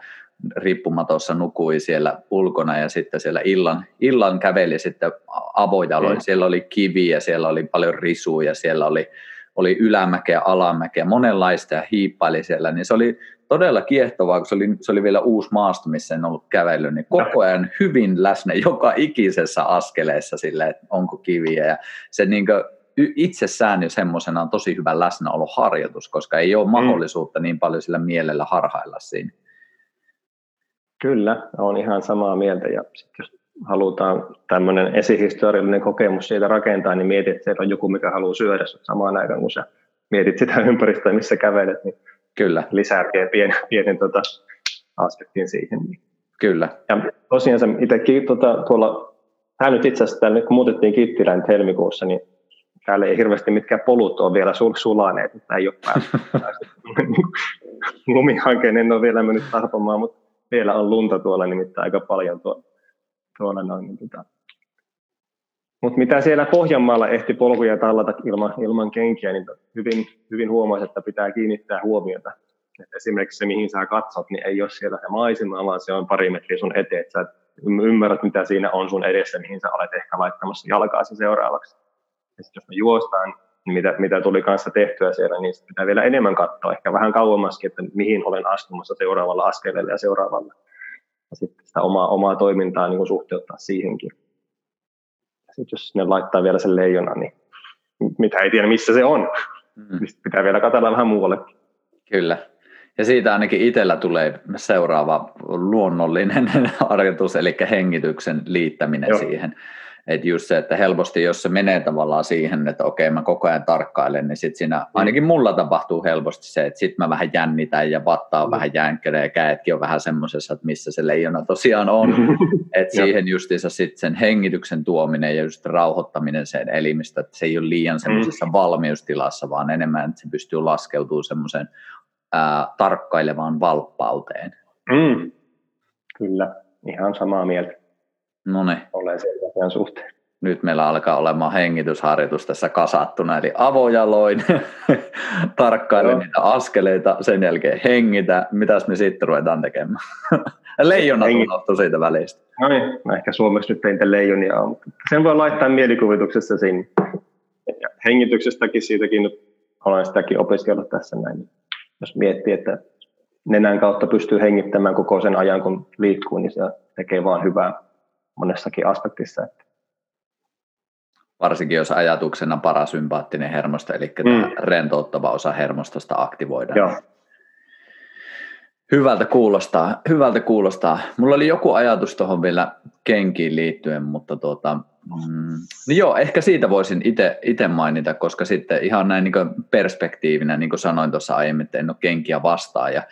rippumatossa nukui siellä ulkona ja sitten siellä illan, illan käveli sitten avojaloin. Mm. Siellä oli kiviä, siellä oli paljon risuja, siellä oli, oli ylämäkeä, alamäkeä, monenlaista ja hiippaili siellä. Niin se oli todella kiehtovaa, kun se oli, se oli vielä uusi maasto, missä en ollut kävellyt, niin koko ajan hyvin läsnä (laughs) joka ikisessä askeleessa sille, että onko kiviä. Ja se niin itsessään jo semmoisena on tosi hyvä läsnäoloharjoitus, koska ei ole mm. mahdollisuutta niin paljon sillä mielellä harhailla siinä. Kyllä, on ihan samaa mieltä. Ja sit jos halutaan tämmöinen esihistoriallinen kokemus siitä rakentaa, niin mietit, että siellä on joku, mikä haluaa syödä samaan aikaan, kun sä mietit sitä (laughs) ympäristöä, missä kävelet, niin Kyllä. lisää pienen, pienen, pienen tota, aspektin siihen. Kyllä. Ja tosiaan se itsekin tota, tuolla, tämä nyt itse asiassa, kun muutettiin Kittilään helmikuussa, niin täällä ei hirveästi mitkään polut ole vielä sul- sulaneet, että ei ole päässyt. Lumihankkeen en ole vielä mennyt tarpomaan, mutta vielä on lunta tuolla nimittäin aika paljon tuolla. tuolla noin, niin tota. Mutta mitä siellä Pohjanmaalla ehti polkuja tallata ilman, ilman kenkiä, niin hyvin, hyvin huomasi, että pitää kiinnittää huomiota. Et esimerkiksi se, mihin sä katsot, niin ei ole siellä se maisema, vaan se on pari metriä sun eteen. Sä ymmärrät, mitä siinä on sun edessä, mihin sä olet ehkä laittamassa jalkaasi seuraavaksi. Ja jos me juostaan, niin mitä, mitä tuli kanssa tehtyä siellä, niin pitää vielä enemmän katsoa, ehkä vähän kauemmaskin, että mihin olen astumassa seuraavalla askeleella ja seuraavalla. Ja sitten sitä omaa, omaa toimintaa niin kuin suhteuttaa siihenkin. Sitten jos sinne laittaa vielä sen leijonan, niin mitä ei tiedä, missä se on. Mm. Niin pitää vielä katsella vähän muualle. Kyllä. Ja siitä ainakin itsellä tulee seuraava luonnollinen (laughs) harjoitus, eli hengityksen liittäminen Joo. siihen. Että just se, että helposti jos se menee tavallaan siihen, että okei mä koko ajan tarkkailen, niin sitten siinä, mm. ainakin mulla tapahtuu helposti se, että sitten mä vähän jännitän ja vattaa mm. vähän jänkkäinen ja käetkin on vähän semmoisessa, että missä se leijona tosiaan on. (laughs) että siihen justiinsa sitten sen hengityksen tuominen ja just rauhoittaminen sen elimistä, että se ei ole liian mm. semmoisessa mm. valmiustilassa, vaan enemmän, että se pystyy laskeutumaan semmoiseen tarkkailevaan valppauteen. Mm. Kyllä, ihan samaa mieltä. No niin. Olen sen suhteen. Nyt meillä alkaa olemaan hengitysharjoitus tässä kasattuna, eli avojaloin, (laughs) tarkkaile niitä askeleita, sen jälkeen hengitä. Mitäs me sitten ruvetaan tekemään? (laughs) Leijona unohtui siitä välistä. No niin, no ehkä suomeksi nyt teitä leijonia on, mutta sen voi laittaa mielikuvituksessa sinne. Ja hengityksestäkin siitäkin nyt olen sitäkin opiskellut tässä näin. Jos miettii, että nenän kautta pystyy hengittämään koko sen ajan, kun liikkuu, niin se tekee vaan hyvää monessakin aspektissa. Että. Varsinkin jos ajatuksena parasympaattinen hermosto, eli mm. tämä rentouttava osa hermostosta aktivoidaan. Joo. Hyvältä kuulostaa, hyvältä kuulostaa. Mulla oli joku ajatus tuohon vielä kenkiin liittyen, mutta tuota, mm, niin joo, ehkä siitä voisin itse mainita, koska sitten ihan näin niin perspektiivinä, niin kuin sanoin tuossa aiemmin, että en ole kenkiä vastaan, ja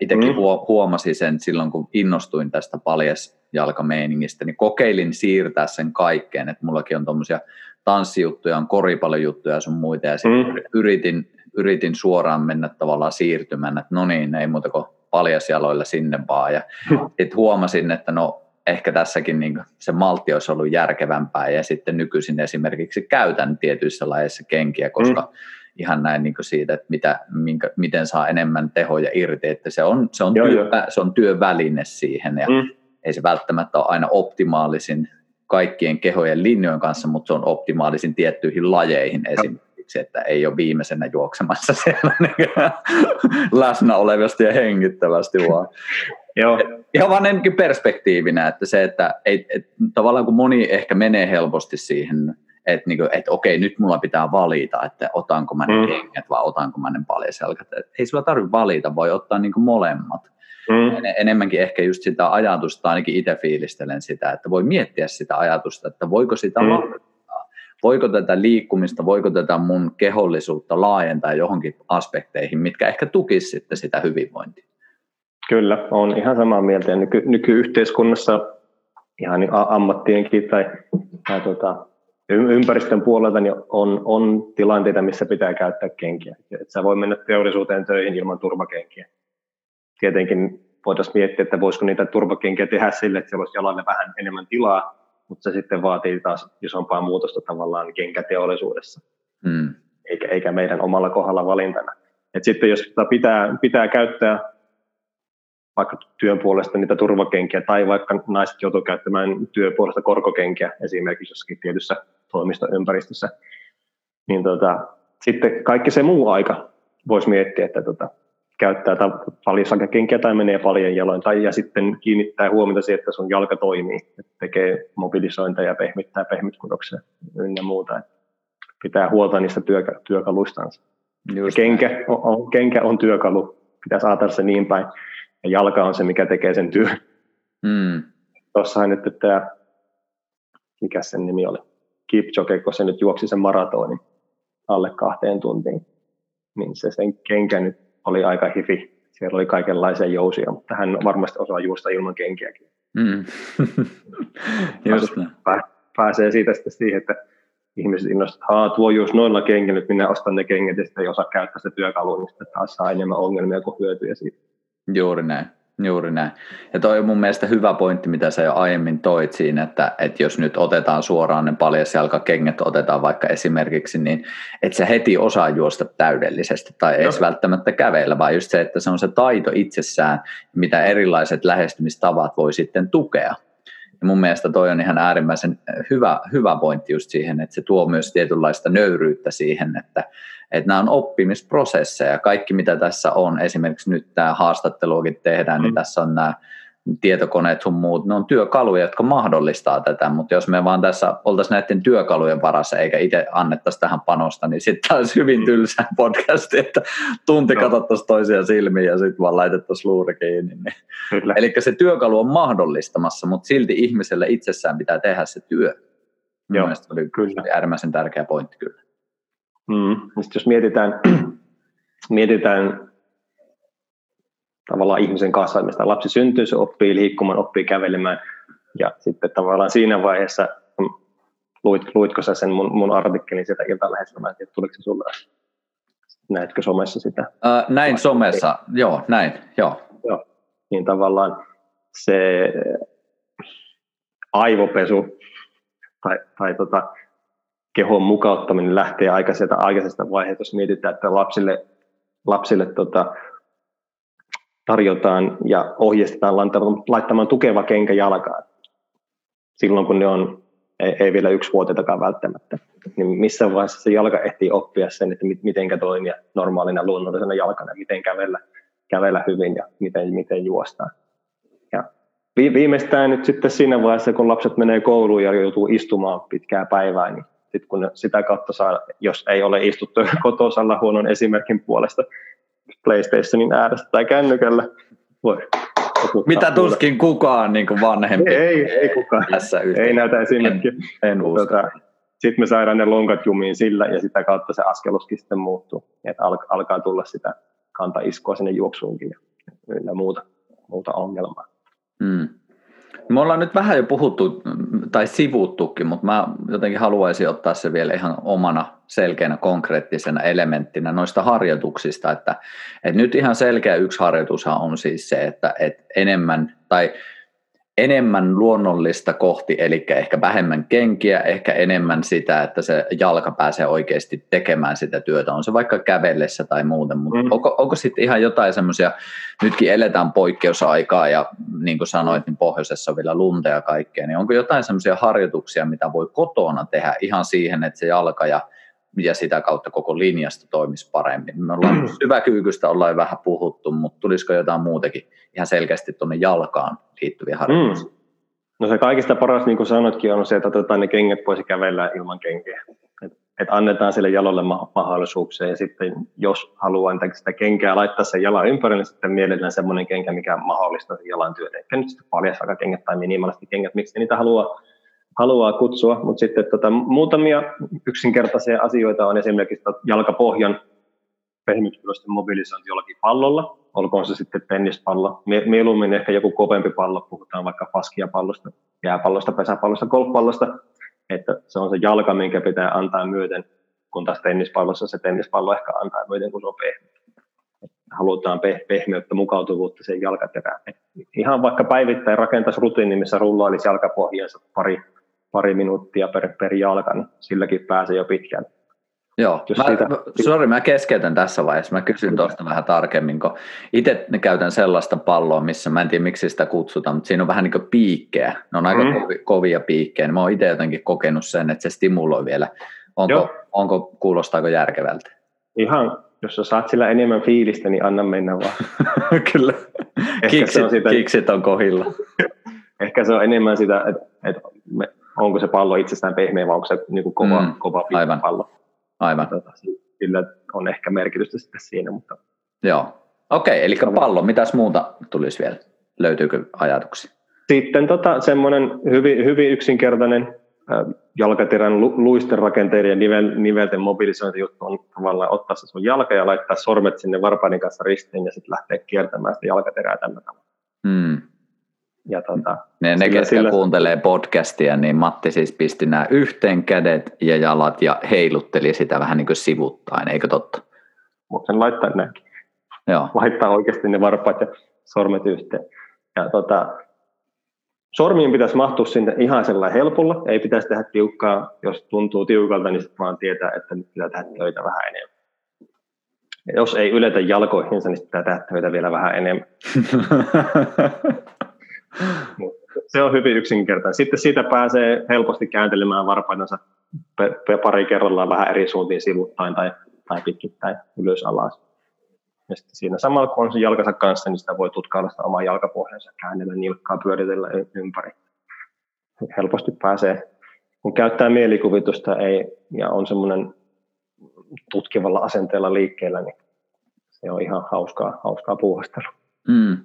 itsekin mm. huomasin sen silloin, kun innostuin tästä paljas jalkameiningistä, niin kokeilin siirtää sen kaikkeen, että mullakin on tuommoisia tanssijuttuja, on koripallojuttuja ja sun muita, ja sitten mm. yritin, yritin suoraan mennä tavallaan siirtymään, että no niin, ei muuta kuin paljasjaloilla sinne vaan, ja (laughs) sitten huomasin, että no ehkä tässäkin niin se maltti olisi ollut järkevämpää, ja sitten nykyisin esimerkiksi käytän tietyissä lajeissa kenkiä, koska mm. ihan näin niin siitä, että mitä, minkä, miten saa enemmän tehoja irti, että se on, se on, joo, työ, joo. se on työväline siihen, ja mm ei se välttämättä ole aina optimaalisin kaikkien kehojen linjojen kanssa, mutta se on optimaalisin tiettyihin lajeihin esimerkiksi, että ei ole viimeisenä juoksemassa siellä (laughs) läsnä olevasti ja hengittävästi vaan. Joo. Ihan vaan ennenkin perspektiivinä, että se, että et, et, tavallaan kun moni ehkä menee helposti siihen, että niinku, et okei, nyt mulla pitää valita, että otanko mä ne mm. kengät vai otanko mä ne paljaselkat. Ei sulla tarvitse valita, voi ottaa niinku molemmat. Mm. En, enemmänkin ehkä just sitä ajatusta, ainakin itse fiilistelen sitä, että voi miettiä sitä ajatusta, että voiko sitä mm. laajentaa, voiko tätä liikkumista, voiko tätä mun kehollisuutta laajentaa johonkin aspekteihin, mitkä ehkä tukisi sitten sitä hyvinvointia. Kyllä, on ihan samaa mieltä. Nyky, nykyyhteiskunnassa ihan niin ammattienkin tai, tai tuota, ympäristön puolelta niin on, on tilanteita, missä pitää käyttää kenkiä. Et sä voi mennä teollisuuteen töihin ilman turvakenkiä tietenkin voitaisiin miettiä, että voisiko niitä turvakenkiä tehdä sille, että siellä olisi jalalle vähän enemmän tilaa, mutta se sitten vaatii taas isompaa muutosta tavallaan kenkäteollisuudessa, hmm. eikä, eikä meidän omalla kohdalla valintana. Et sitten jos pitää, pitää käyttää vaikka työn puolesta niitä turvakenkiä, tai vaikka naiset joutuu käyttämään työn puolesta korkokenkiä esimerkiksi jossakin tietyssä toimistoympäristössä, niin tota, sitten kaikki se muu aika voisi miettiä, että tota, käyttää paljon kenkiä tai menee paljon jaloin, tai ja sitten kiinnittää huomiota siihen, että sun jalka toimii, että tekee mobilisointia ja pehmittää pehmitkudoksia ynnä muuta. pitää huolta niistä työ, työkaluistansa. Just kenkä, on, kenkä on työkalu, pitäisi ajatella se niin päin, ja jalka on se, mikä tekee sen työn. Mm. Tuossahan nyt tämä, mikä sen nimi oli, Kipchoge, kun se nyt juoksi sen maratonin alle kahteen tuntiin, niin se sen kenkä nyt oli aika hifi. Siellä oli kaikenlaisia jousia, mutta hän varmasti osaa juosta ilman kenkiäkin. Mm. (laughs) Just pääsee siitä sitten siihen, että ihmiset innostavat, että tuo just noilla kengillä, nyt minä ostan ne kengät ja sitten ei osaa käyttää sitä työkalua, niin sitten taas saa enemmän ongelmia kuin hyötyjä siitä. Juuri näin. Juuri näin. Ja toi on mun mielestä hyvä pointti, mitä sä jo aiemmin toit siinä, että, että jos nyt otetaan suoraan ne paljasjalkakengät, otetaan vaikka esimerkiksi, niin että se heti osaa juosta täydellisesti tai ei edes välttämättä kävellä, vaan just se, että se on se taito itsessään, mitä erilaiset lähestymistavat voi sitten tukea. Ja mun mielestä toi on ihan äärimmäisen hyvä, hyvä pointti just siihen, että se tuo myös tietynlaista nöyryyttä siihen, että, että nämä on oppimisprosesseja. Kaikki mitä tässä on, esimerkiksi nyt tämä haastatteluakin tehdään, niin mm. niin tässä on nämä tietokoneet sun muut, ne on työkaluja, jotka mahdollistaa tätä, mutta jos me vaan tässä oltaisiin näiden työkalujen varassa eikä itse annettaisi tähän panosta, niin sitten olisi hyvin mm. tylsä podcasti, että tunti no. katsottaisiin toisia silmiä ja sitten vaan laitettaisiin luuri kiinni. Niin. Eli se työkalu on mahdollistamassa, mutta silti ihmiselle itsessään pitää tehdä se työ. Joo, Mielestäni oli kyllä. äärimmäisen tärkeä pointti kyllä. Mm. Sitten jos mietitään, mietitään tavallaan ihmisen kasvamista. Lapsi syntyy, se oppii liikkumaan, oppii kävelemään ja sitten tavallaan siinä vaiheessa, luit, luitko sä sen mun, mun artikkelin sieltä iltalehdessä, mä en tiedä, tuliko se sulle, näetkö somessa sitä? Ää, näin Vai, somessa, ei. joo, näin, joo. joo. Niin tavallaan se aivopesu tai, tai tota, kehon mukauttaminen lähtee aikaisesta, aikaisesta vaiheesta, jos mietitään, että lapsille, lapsille tota, tarjotaan ja ohjeistetaan laittamaan tukeva kenkä jalkaan silloin, kun ne on ei, ei vielä yksi vuotetakaan välttämättä. Niin missä vaiheessa se jalka ehtii oppia sen, että miten toimia normaalina luonnollisena jalkana, miten kävellä, kävellä hyvin ja miten, miten juostaan. Ja viimeistään nyt sitten siinä vaiheessa, kun lapset menee kouluun ja joutuu istumaan pitkää päivää, niin sit kun sitä kautta saa, jos ei ole istuttu (laughs) kotosalla huonon esimerkin puolesta, PlayStationin ääressä tai kännykällä. Voi Mitä tuskin kukaan niin kuin vanhempi. Ei, ei kukaan. Tässä ei näytä esimerkkiä. En, en usko. Tota, sitten me saadaan ne lonkat jumiin sillä ja sitä kautta se askeluskin sitten muuttuu. Että alkaa tulla sitä kantaiskua sinne juoksuunkin ja muuta, muuta ongelmaa. Mm. Me ollaan nyt vähän jo puhuttu tai sivuttukin, mutta mä jotenkin haluaisin ottaa se vielä ihan omana selkeänä konkreettisena elementtinä noista harjoituksista, että, että nyt ihan selkeä yksi harjoitushan on siis se, että, että enemmän tai enemmän luonnollista kohti, eli ehkä vähemmän kenkiä, ehkä enemmän sitä, että se jalka pääsee oikeasti tekemään sitä työtä, on se vaikka kävellessä tai muuten, mutta mm. onko, onko sitten ihan jotain semmoisia, nytkin eletään poikkeusaikaa ja niin kuin sanoit, niin pohjoisessa on vielä lunta ja kaikkea, niin onko jotain semmoisia harjoituksia, mitä voi kotona tehdä ihan siihen, että se jalka ja ja sitä kautta koko linjasta toimisi paremmin. Me ollaan mm. syväkyykystä ollaan vähän puhuttu, mutta tulisiko jotain muutakin ihan selkeästi tuonne jalkaan liittyviä harjoituksia? Mm. No se kaikista paras, niin kuin sanoitkin, on se, että otetaan ne kengät pois ja kävellään ilman kenkiä. Et, et annetaan sille jalolle ma- mahdollisuuksia ja sitten jos haluaa sitä kenkää laittaa sen jalan ympärille, niin sitten mielellään semmoinen kenkä, mikä mahdollistaa sen jalan työn. Ehkä nyt sitten kengät tai minimalisti kengät, miksi niitä haluaa haluaa kutsua, mutta sitten tota, muutamia yksinkertaisia asioita on esimerkiksi jalkapohjan pehmytkylosten mobilisointi jollakin pallolla, olkoon se sitten tennispallo, mieluummin ehkä joku kovempi pallo, puhutaan vaikka paskiapallosta, jääpallosta, pesäpallosta, golfpallosta, että se on se jalka, minkä pitää antaa myöten, kun taas tennispallossa se tennispallo ehkä antaa myöten, kun se on pehmeä. Halutaan pehmeyttä, mukautuvuutta sen jalkaterään. Ihan vaikka päivittäin rakentaisi rutiini, missä rullailisi jalkapohjansa pari pari minuuttia per, per jalka, niin silläkin pääsee jo pitkään. Joo, mä, siitä... sorry, mä keskeytän tässä vaiheessa. Mä kysyn tuosta vähän tarkemmin, kun itse käytän sellaista palloa, missä mä en tiedä miksi sitä kutsutaan, mutta siinä on vähän niin kuin piikkejä. Ne on aika mm. kovia piikkejä. Mä oon itse jotenkin kokenut sen, että se stimuloi vielä. Onko, onko kuulostaako järkevältä? Ihan, jos sä saat sillä enemmän fiilistä, niin anna mennä vaan. (laughs) Kyllä, kiksit, on sitä, kiksit on kohilla. (laughs) Ehkä se on enemmän sitä, että, että me onko se pallo itsestään pehmeä vai onko se niin kuin kova, mm, kova pallo. Aivan. Tota, sillä on ehkä merkitystä sitten siinä. Mutta... Joo. Okei, eli pallo. Mitäs muuta tulisi vielä? Löytyykö ajatuksia? Sitten tota, semmoinen hyvin, hyvin yksinkertainen jalkaterän lu, luisten rakenteiden ja nivel, nivelten mobilisointijuttu on tavallaan ottaa se sun jalka ja laittaa sormet sinne varpaiden kanssa ristiin ja sitten lähteä kiertämään sitä jalkaterää tällä tavalla. Hmm. Ja tota, ne, ne ketkä sillä... kuuntelee podcastia, niin Matti siis pisti nämä yhteen kädet ja jalat ja heilutteli sitä vähän niin kuin sivuttain, eikö totta? Sen laittaa näinkin. Joo. Laittaa oikeasti ne varpaat ja sormet yhteen. Ja tota, sormien pitäisi mahtua sinne ihan sellainen helpolla, ei pitäisi tehdä tiukkaa, jos tuntuu tiukalta, niin sitten vaan tietää, että nyt pitää tehdä töitä vähän enemmän. Ja jos ei yletä jalkoihinsa, niin pitää tehdä töitä vielä vähän enemmän. (laughs) se on hyvin yksinkertainen. Sitten siitä pääsee helposti kääntelemään varpaitansa pari kerrallaan vähän eri suuntiin sivuttain tai, tai pitkittäin ylös alas. Ja sitten siinä samalla kun on se jalkansa kanssa, niin sitä voi tutkailla sitä omaa jalkapohjansa, käännellä nilkkaa, pyöritellä ympäri. Helposti pääsee, kun käyttää mielikuvitusta ei, ja on semmoinen tutkivalla asenteella liikkeellä, niin se on ihan hauskaa, hauskaa puuhastelua. Mm.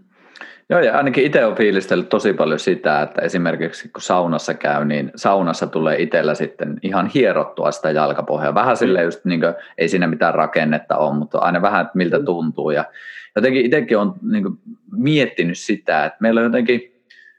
Joo, ja ainakin itse olen fiilistellyt tosi paljon sitä, että esimerkiksi kun saunassa käy, niin saunassa tulee itsellä sitten ihan hierottua sitä jalkapohjaa. Vähän sille just, niin kuin, ei siinä mitään rakennetta ole, mutta aina vähän, että miltä mm. tuntuu. Ja jotenkin itsekin olen niin kuin, miettinyt sitä, että meillä on jotenkin,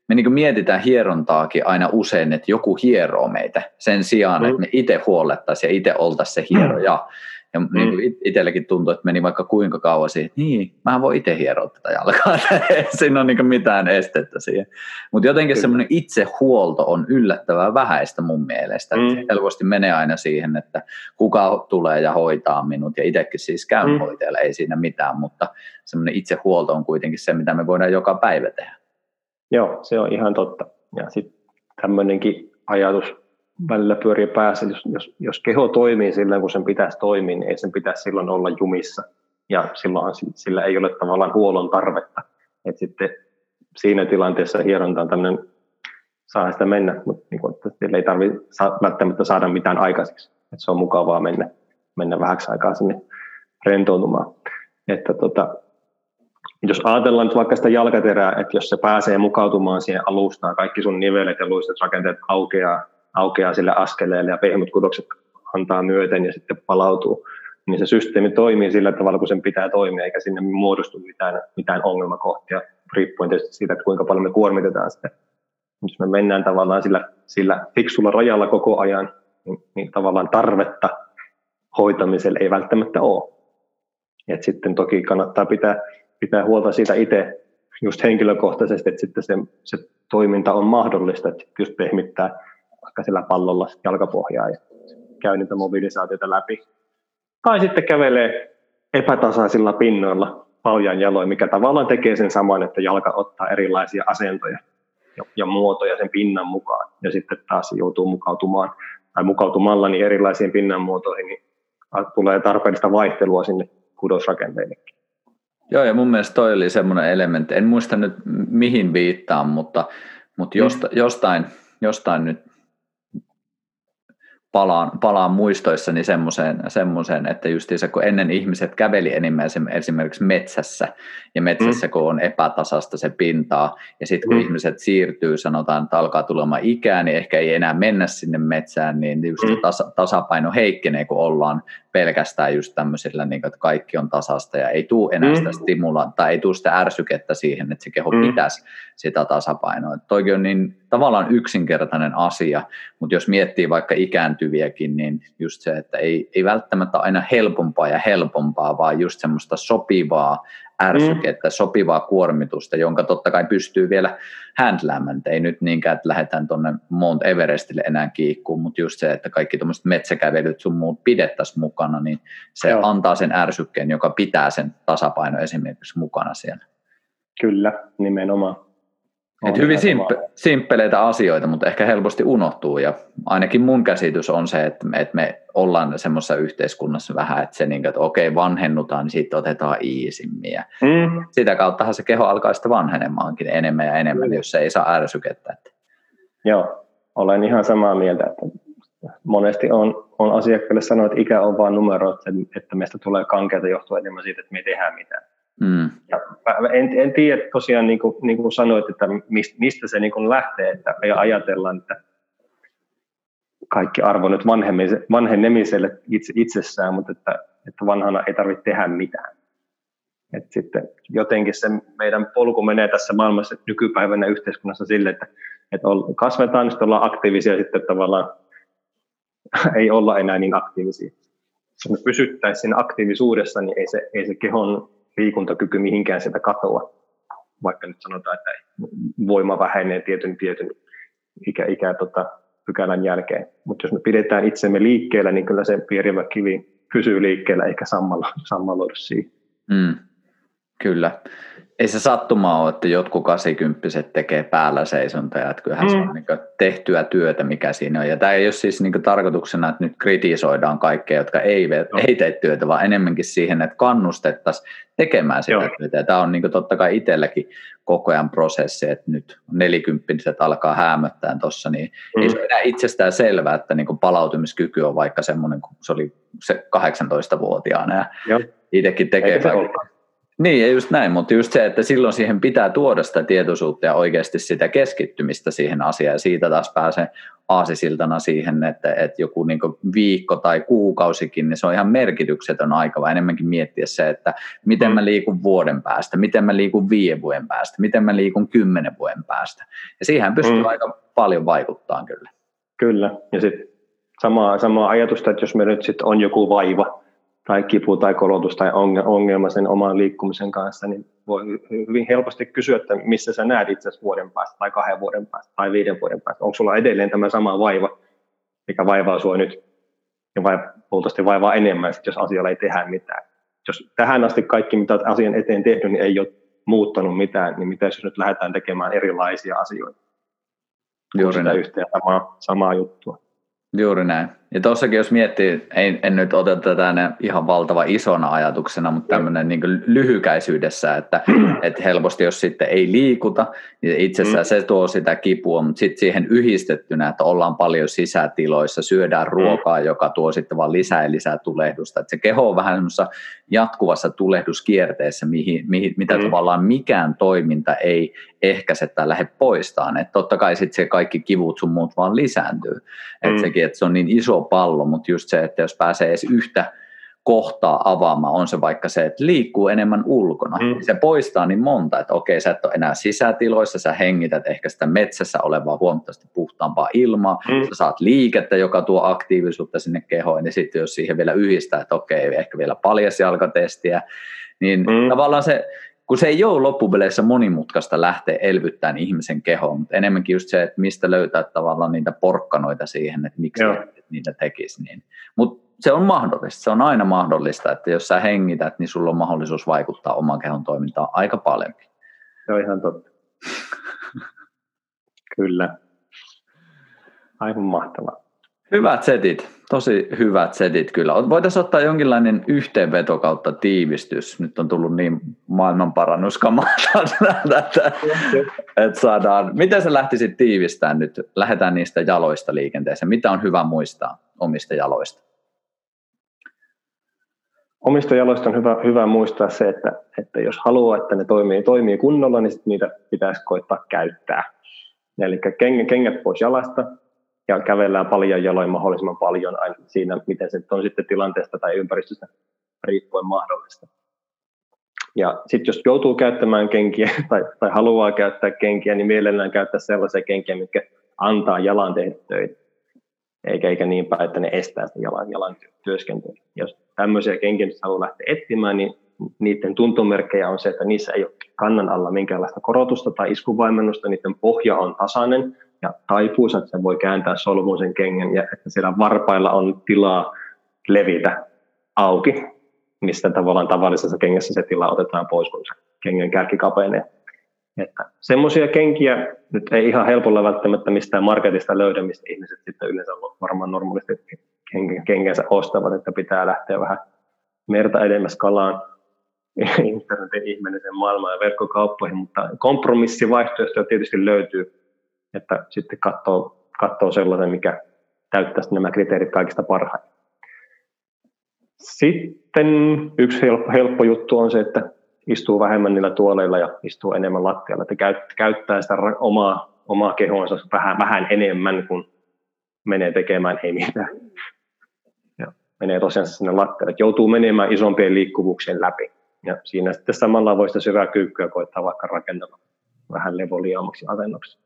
me niin mietitään hierontaakin aina usein, että joku hieroo meitä sen sijaan, mm. että me itse huolettaisiin ja itse oltaisiin se hieroja. Mm. Ja mm. niin kuin itsellekin tuntuu, että meni vaikka kuinka kauan siihen, että niin, mä voin itse hieroa tätä jalkaa, (laughs) siinä on niin mitään estettä siihen. Mutta jotenkin semmoinen itsehuolto on yllättävän vähäistä mun mielestä. Mm. Helposti menee aina siihen, että kuka tulee ja hoitaa minut, ja itsekin siis käyn mm. hoitajalla, ei siinä mitään, mutta semmoinen itsehuolto on kuitenkin se, mitä me voidaan joka päivä tehdä. Joo, se on ihan totta. Ja sitten tämmöinenkin ajatus välillä pyörii päässä, jos, jos, jos keho toimii silloin, kun sen pitäisi toimia, niin ei sen pitäisi silloin olla jumissa. Ja silloin sillä ei ole tavallaan huollon tarvetta. Et sitten siinä tilanteessa hieronta on tämmöinen, saa sitä mennä, mutta niin kuin, että ei tarvitse välttämättä saada mitään aikaiseksi. Et se on mukavaa mennä, mennä vähäksi aikaa sinne rentoutumaan. Että tota, jos ajatellaan nyt vaikka sitä jalkaterää, että jos se pääsee mukautumaan siihen alustaan, kaikki sun nivelet ja luistet rakenteet aukeaa, aukeaa sille askeleelle ja pehmyt kudokset antaa myöten ja sitten palautuu, niin se systeemi toimii sillä tavalla, kun sen pitää toimia, eikä sinne muodostu mitään, mitään ongelmakohtia, riippuen tietysti siitä, että kuinka paljon me kuormitetaan sitä. Jos me mennään tavallaan sillä, sillä fiksulla rajalla koko ajan, niin, niin tavallaan tarvetta hoitamiselle ei välttämättä ole. Et sitten toki kannattaa pitää, pitää huolta siitä itse just henkilökohtaisesti, että sitten se, se toiminta on mahdollista, että just pehmittää vaikka sillä pallolla jalkapohjaa ja käy niitä mobilisaatioita läpi. Tai sitten kävelee epätasaisilla pinnoilla paljan jaloin, mikä tavallaan tekee sen saman, että jalka ottaa erilaisia asentoja ja, ja muotoja sen pinnan mukaan. Ja sitten taas joutuu mukautumaan tai mukautumalla niin erilaisiin pinnan muotoihin, niin tulee tarpeellista vaihtelua sinne kudosrakenteillekin. Joo, ja mun mielestä toi oli semmoinen elementti, en muista nyt mihin viittaan, mutta, mutta josta, mm. jostain, jostain nyt palaan, palaan muistoissani semmoiseen, semmoiseen, että se, kun ennen ihmiset käveli enimmäisen esimerkiksi metsässä, ja metsässä mm. kun on epätasasta se pintaa, ja sitten kun mm. ihmiset siirtyy, sanotaan, että alkaa tulemaan ikää, niin ehkä ei enää mennä sinne metsään, niin just mm. tasa, tasapaino heikkenee, kun ollaan pelkästään just tämmöisillä, niin kuin, että kaikki on tasasta, ja ei tule enää sitä mm. stimula, tai ei tule sitä ärsykettä siihen, että se keho mm. pitäisi sitä tasapainoa. Toikin on niin tavallaan yksinkertainen asia, mutta jos miettii vaikka ikääntyviäkin, niin just se, että ei, ei välttämättä aina helpompaa ja helpompaa, vaan just semmoista sopivaa ärsykettä, mm. sopivaa kuormitusta, jonka totta kai pystyy vielä handläämään. Ei nyt niinkään, että lähdetään tuonne Mount Everestille enää kiikkuun, mutta just se, että kaikki tuommoiset metsäkävelyt sun muut pidettäisiin mukana, niin se Joo. antaa sen ärsykkeen, joka pitää sen tasapaino esimerkiksi mukana siellä. Kyllä, nimenomaan. Et hyvin simp- simppeleitä asioita, mutta ehkä helposti unohtuu ja ainakin mun käsitys on se, että me, että me ollaan semmoisessa yhteiskunnassa vähän, että se niin, että okei vanhennutaan, niin sitten otetaan iisimmin ja mm. sitä kauttahan se keho alkaa sitten vanhenemaankin enemmän ja enemmän, mm. jos se ei saa ärsykettä. Joo, olen ihan samaa mieltä, että monesti on on asiakkaille sanonut, että ikä on vain numero, että meistä tulee kankeita johtua enemmän siitä, että me ei tehdä mitään. Mm. Ja en, en tiedä tosiaan, niin kuin, niin kuin sanoit, että mistä se niin kuin lähtee, että ajatellaan, että kaikki arvo nyt vanhenemiselle itse, itsessään, mutta että, että vanhana ei tarvitse tehdä mitään. Et sitten jotenkin se meidän polku menee tässä maailmassa nykypäivänä yhteiskunnassa sille, että, että kasvetaan, sitten ollaan aktiivisia sitten tavallaan (laughs) ei olla enää niin aktiivisia. Jos me pysyttäisiin aktiivisuudessa, niin ei se, ei se kehon liikuntakyky mihinkään sieltä katoa. Vaikka nyt sanotaan, että voima vähenee tietyn, tietyn ikä, ikä tota, pykälän jälkeen. Mutta jos me pidetään itsemme liikkeellä, niin kyllä se pierivä kivi pysyy liikkeellä eikä sammalla, sammaloidu siihen. Mm, kyllä ei se sattuma ole, että jotkut 80 tekee päällä seisontaa, että kyllähän mm. se on niin tehtyä työtä, mikä siinä on. Ja tämä ei ole siis niin tarkoituksena, että nyt kritisoidaan kaikkea, jotka ei, ei tee työtä, vaan enemmänkin siihen, että kannustettaisiin tekemään sitä Joo. työtä. Ja tämä on niin totta kai itselläkin koko ajan prosessi, että nyt nelikymppiset alkaa häämöttää tuossa, niin mm. ei se ole enää itsestään selvää, että niin palautumiskyky on vaikka semmoinen, kun se oli se 18-vuotiaana ja Joo. itsekin tekee niin, ja just näin, mutta just se, että silloin siihen pitää tuoda sitä tietoisuutta ja oikeasti sitä keskittymistä siihen asiaan, ja siitä taas pääsee aasisiltana siihen, että, että joku niin viikko tai kuukausikin, niin se on ihan merkityksetön aika, vaan enemmänkin miettiä se, että miten mä mm. liikun vuoden päästä, miten mä liikun viiden vuoden päästä, miten mä liikun kymmenen vuoden päästä. Ja siihen pystyy mm. aika paljon vaikuttaa kyllä. Kyllä, ja sitten samaa, samaa ajatusta, että jos me nyt sitten on joku vaiva, tai kipu tai kolotus tai ongelma sen oman liikkumisen kanssa, niin voi hyvin helposti kysyä, että missä sä näet itse vuoden päästä tai kahden vuoden päästä tai viiden vuoden päästä. Onko sulla edelleen tämä sama vaiva, mikä vaivaa sua nyt ja vai, luultavasti vaivaa enemmän, jos asialla ei tehdä mitään. Jos tähän asti kaikki, mitä asian eteen tehnyt, niin ei ole muuttanut mitään, niin mitä jos nyt lähdetään tekemään erilaisia asioita? Juuri näin. Yhtä samaa, samaa juttua. Juuri näin. Ja tuossakin jos miettii, en, en nyt ota tätä ihan valtava isona ajatuksena, mutta tämmöinen niin lyhykäisyydessä, että, (clears throat) että helposti jos sitten ei liikuta, niin itse asiassa mm. se tuo sitä kipua, mutta sitten siihen yhdistettynä, että ollaan paljon sisätiloissa, syödään mm. ruokaa, mm. joka tuo sitten vaan lisää ja lisää tulehdusta. Että se keho on vähän semmoisessa jatkuvassa tulehduskierteessä, mihin, mihin, mitä mm. tavallaan mikään toiminta ei ehkäise tai lähde poistaan. Että totta kai sitten se kaikki kivut sun muut vaan lisääntyy. Mm. Että sekin, että se on niin iso pallo, mutta just se, että jos pääsee edes yhtä kohtaa avaamaan, on se vaikka se, että liikkuu enemmän ulkona. Mm. Se poistaa niin monta, että okei, sä et ole enää sisätiloissa, sä hengität ehkä sitä metsässä olevaa huomattavasti puhtaampaa ilmaa, mm. sä saat liikettä, joka tuo aktiivisuutta sinne kehoon, ja sitten jos siihen vielä yhdistää, että okei, ehkä vielä paljasjalkatestiä, niin mm. tavallaan se, kun se ei ole loppupeleissä monimutkaista lähteä elvyttämään ihmisen kehoon, mutta enemmänkin just se, että mistä löytää tavallaan niitä porkkanoita siihen, että miksi Joo. niitä tekisi. Niin. Mutta se on mahdollista, se on aina mahdollista, että jos sä hengität, niin sulla on mahdollisuus vaikuttaa oman kehon toimintaan aika paljon. Se on ihan totta. Kyllä. Aivan mahtavaa. Hyvät setit, tosi hyvät setit kyllä. Voitaisiin ottaa jonkinlainen yhteenveto kautta tiivistys. Nyt on tullut niin maailmanparannuskamalta, (laughs) että, että saadaan. Miten sä lähtisit tiivistämään nyt? Lähdetään niistä jaloista liikenteeseen. Mitä on hyvä muistaa omista jaloista? Omista jaloista on hyvä, hyvä muistaa se, että, että jos haluaa, että ne toimii, toimii kunnolla, niin sit niitä pitäisi koittaa käyttää. Eli kengät pois jalasta, ja kävellään paljon jaloin mahdollisimman paljon aina siinä, miten se on sitten tilanteesta tai ympäristöstä riippuen mahdollista. Ja sitten jos joutuu käyttämään kenkiä (laughs) tai, tai haluaa käyttää kenkiä, niin mielellään käyttää sellaisia kenkiä, mitkä antaa jalan tehdä töitä. Eikä, eikä niin päin, että ne estää sitä jalan, jalan työskentelyä. Jos tämmöisiä kenkiä haluaa lähteä etsimään, niin niiden tuntomerkkejä on se, että niissä ei ole kannan alla minkäänlaista korotusta tai iskuvaimennusta, niiden pohja on tasainen, ja taipuisa, että se voi kääntää solmuun sen kengän ja että siellä varpailla on tilaa levitä auki, mistä tavallaan tavallisessa kengässä se tila otetaan pois, kun se kengän kärki kapenee. Että semmoisia kenkiä nyt ei ihan helpolla välttämättä mistään marketista löydä, mistä ihmiset sitten yleensä varmaan normaalisti kengänsä ostavat, että pitää lähteä vähän merta edemmäs kalaan internetin ihmeellisen maailmaan ja verkkokauppoihin, mutta kompromissivaihtoehtoja tietysti löytyy että sitten katsoo, katsoo sellaisen, mikä täyttäisi nämä kriteerit kaikista parhaiten. Sitten yksi helppo, helppo juttu on se, että istuu vähemmän niillä tuoleilla ja istuu enemmän lattialla, että käyttää sitä omaa, omaa kehoansa vähän, vähän enemmän kuin menee tekemään ei mitään. Ja menee tosiaan sinne lattialle, että joutuu menemään isompien liikkuvuuksien läpi. Ja siinä sitten samalla voi sitä syvää kyykkyä koittaa vaikka rakennella vähän levoliaamaksi asennoksi.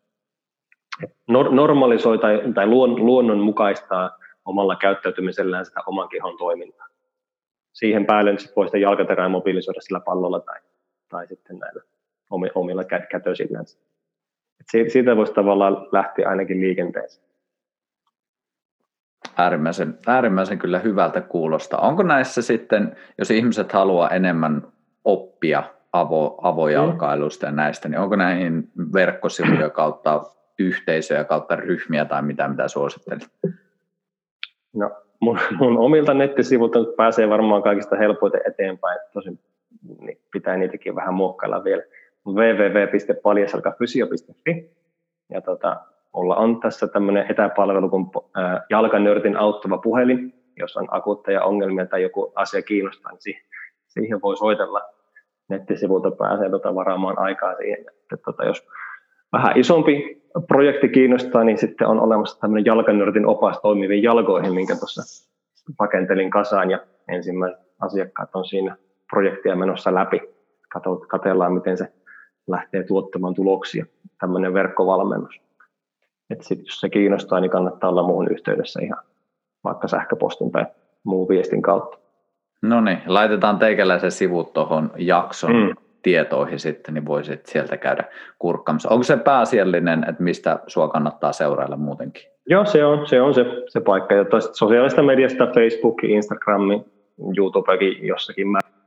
Normalisoi tai, tai luon, luonnonmukaistaa omalla käyttäytymisellään sitä oman kehon toimintaa. Siihen päälle niin voi sitä jalkaterää mobilisoida sillä pallolla tai, tai sitten näillä omilla kätösillään. Siitä voisi tavallaan lähteä ainakin liikenteeseen. Äärimmäisen, äärimmäisen kyllä hyvältä kuulostaa. Onko näissä sitten, jos ihmiset haluaa enemmän oppia avo, avojalkailusta ja näistä, niin onko näihin verkkosivuja kautta yhteisöjä kautta ryhmiä tai mitä, mitä suosittelit? No, mun, mun omilta nettisivuilta nyt pääsee varmaan kaikista helpoiten eteenpäin, tosin niin pitää niitäkin vähän muokkailla vielä. www.paljasalkafysio.fi ja tota, Mulla on tässä tämmöinen etäpalvelu kuin jalkanörtin auttava puhelin, jos on akuutteja ongelmia tai joku asia kiinnostaa, niin siihen voi soitella nettisivulta pääsee tota varaamaan aikaa siihen. Että tota, jos vähän isompi projekti kiinnostaa, niin sitten on olemassa tämmöinen jalkanörtin opas toimiviin jalkoihin, minkä tuossa rakentelin kasaan ja ensimmäiset asiakkaat on siinä projektia menossa läpi. Katellaan, miten se lähtee tuottamaan tuloksia, tämmöinen verkkovalmennus. Että sit, jos se kiinnostaa, niin kannattaa olla muuhun yhteydessä ihan vaikka sähköpostin tai muun viestin kautta. No niin, laitetaan teikäläisen sivut tuohon jakson mm. Tietoihin sitten, niin voisit sieltä käydä kurkkaamassa. Onko se pääasiallinen, että mistä sua kannattaa seurailla muutenkin? Joo, se on se, on se, se paikka. Ja sosiaalista mediasta, Facebook, Instagram, YouTubekin jossakin määrin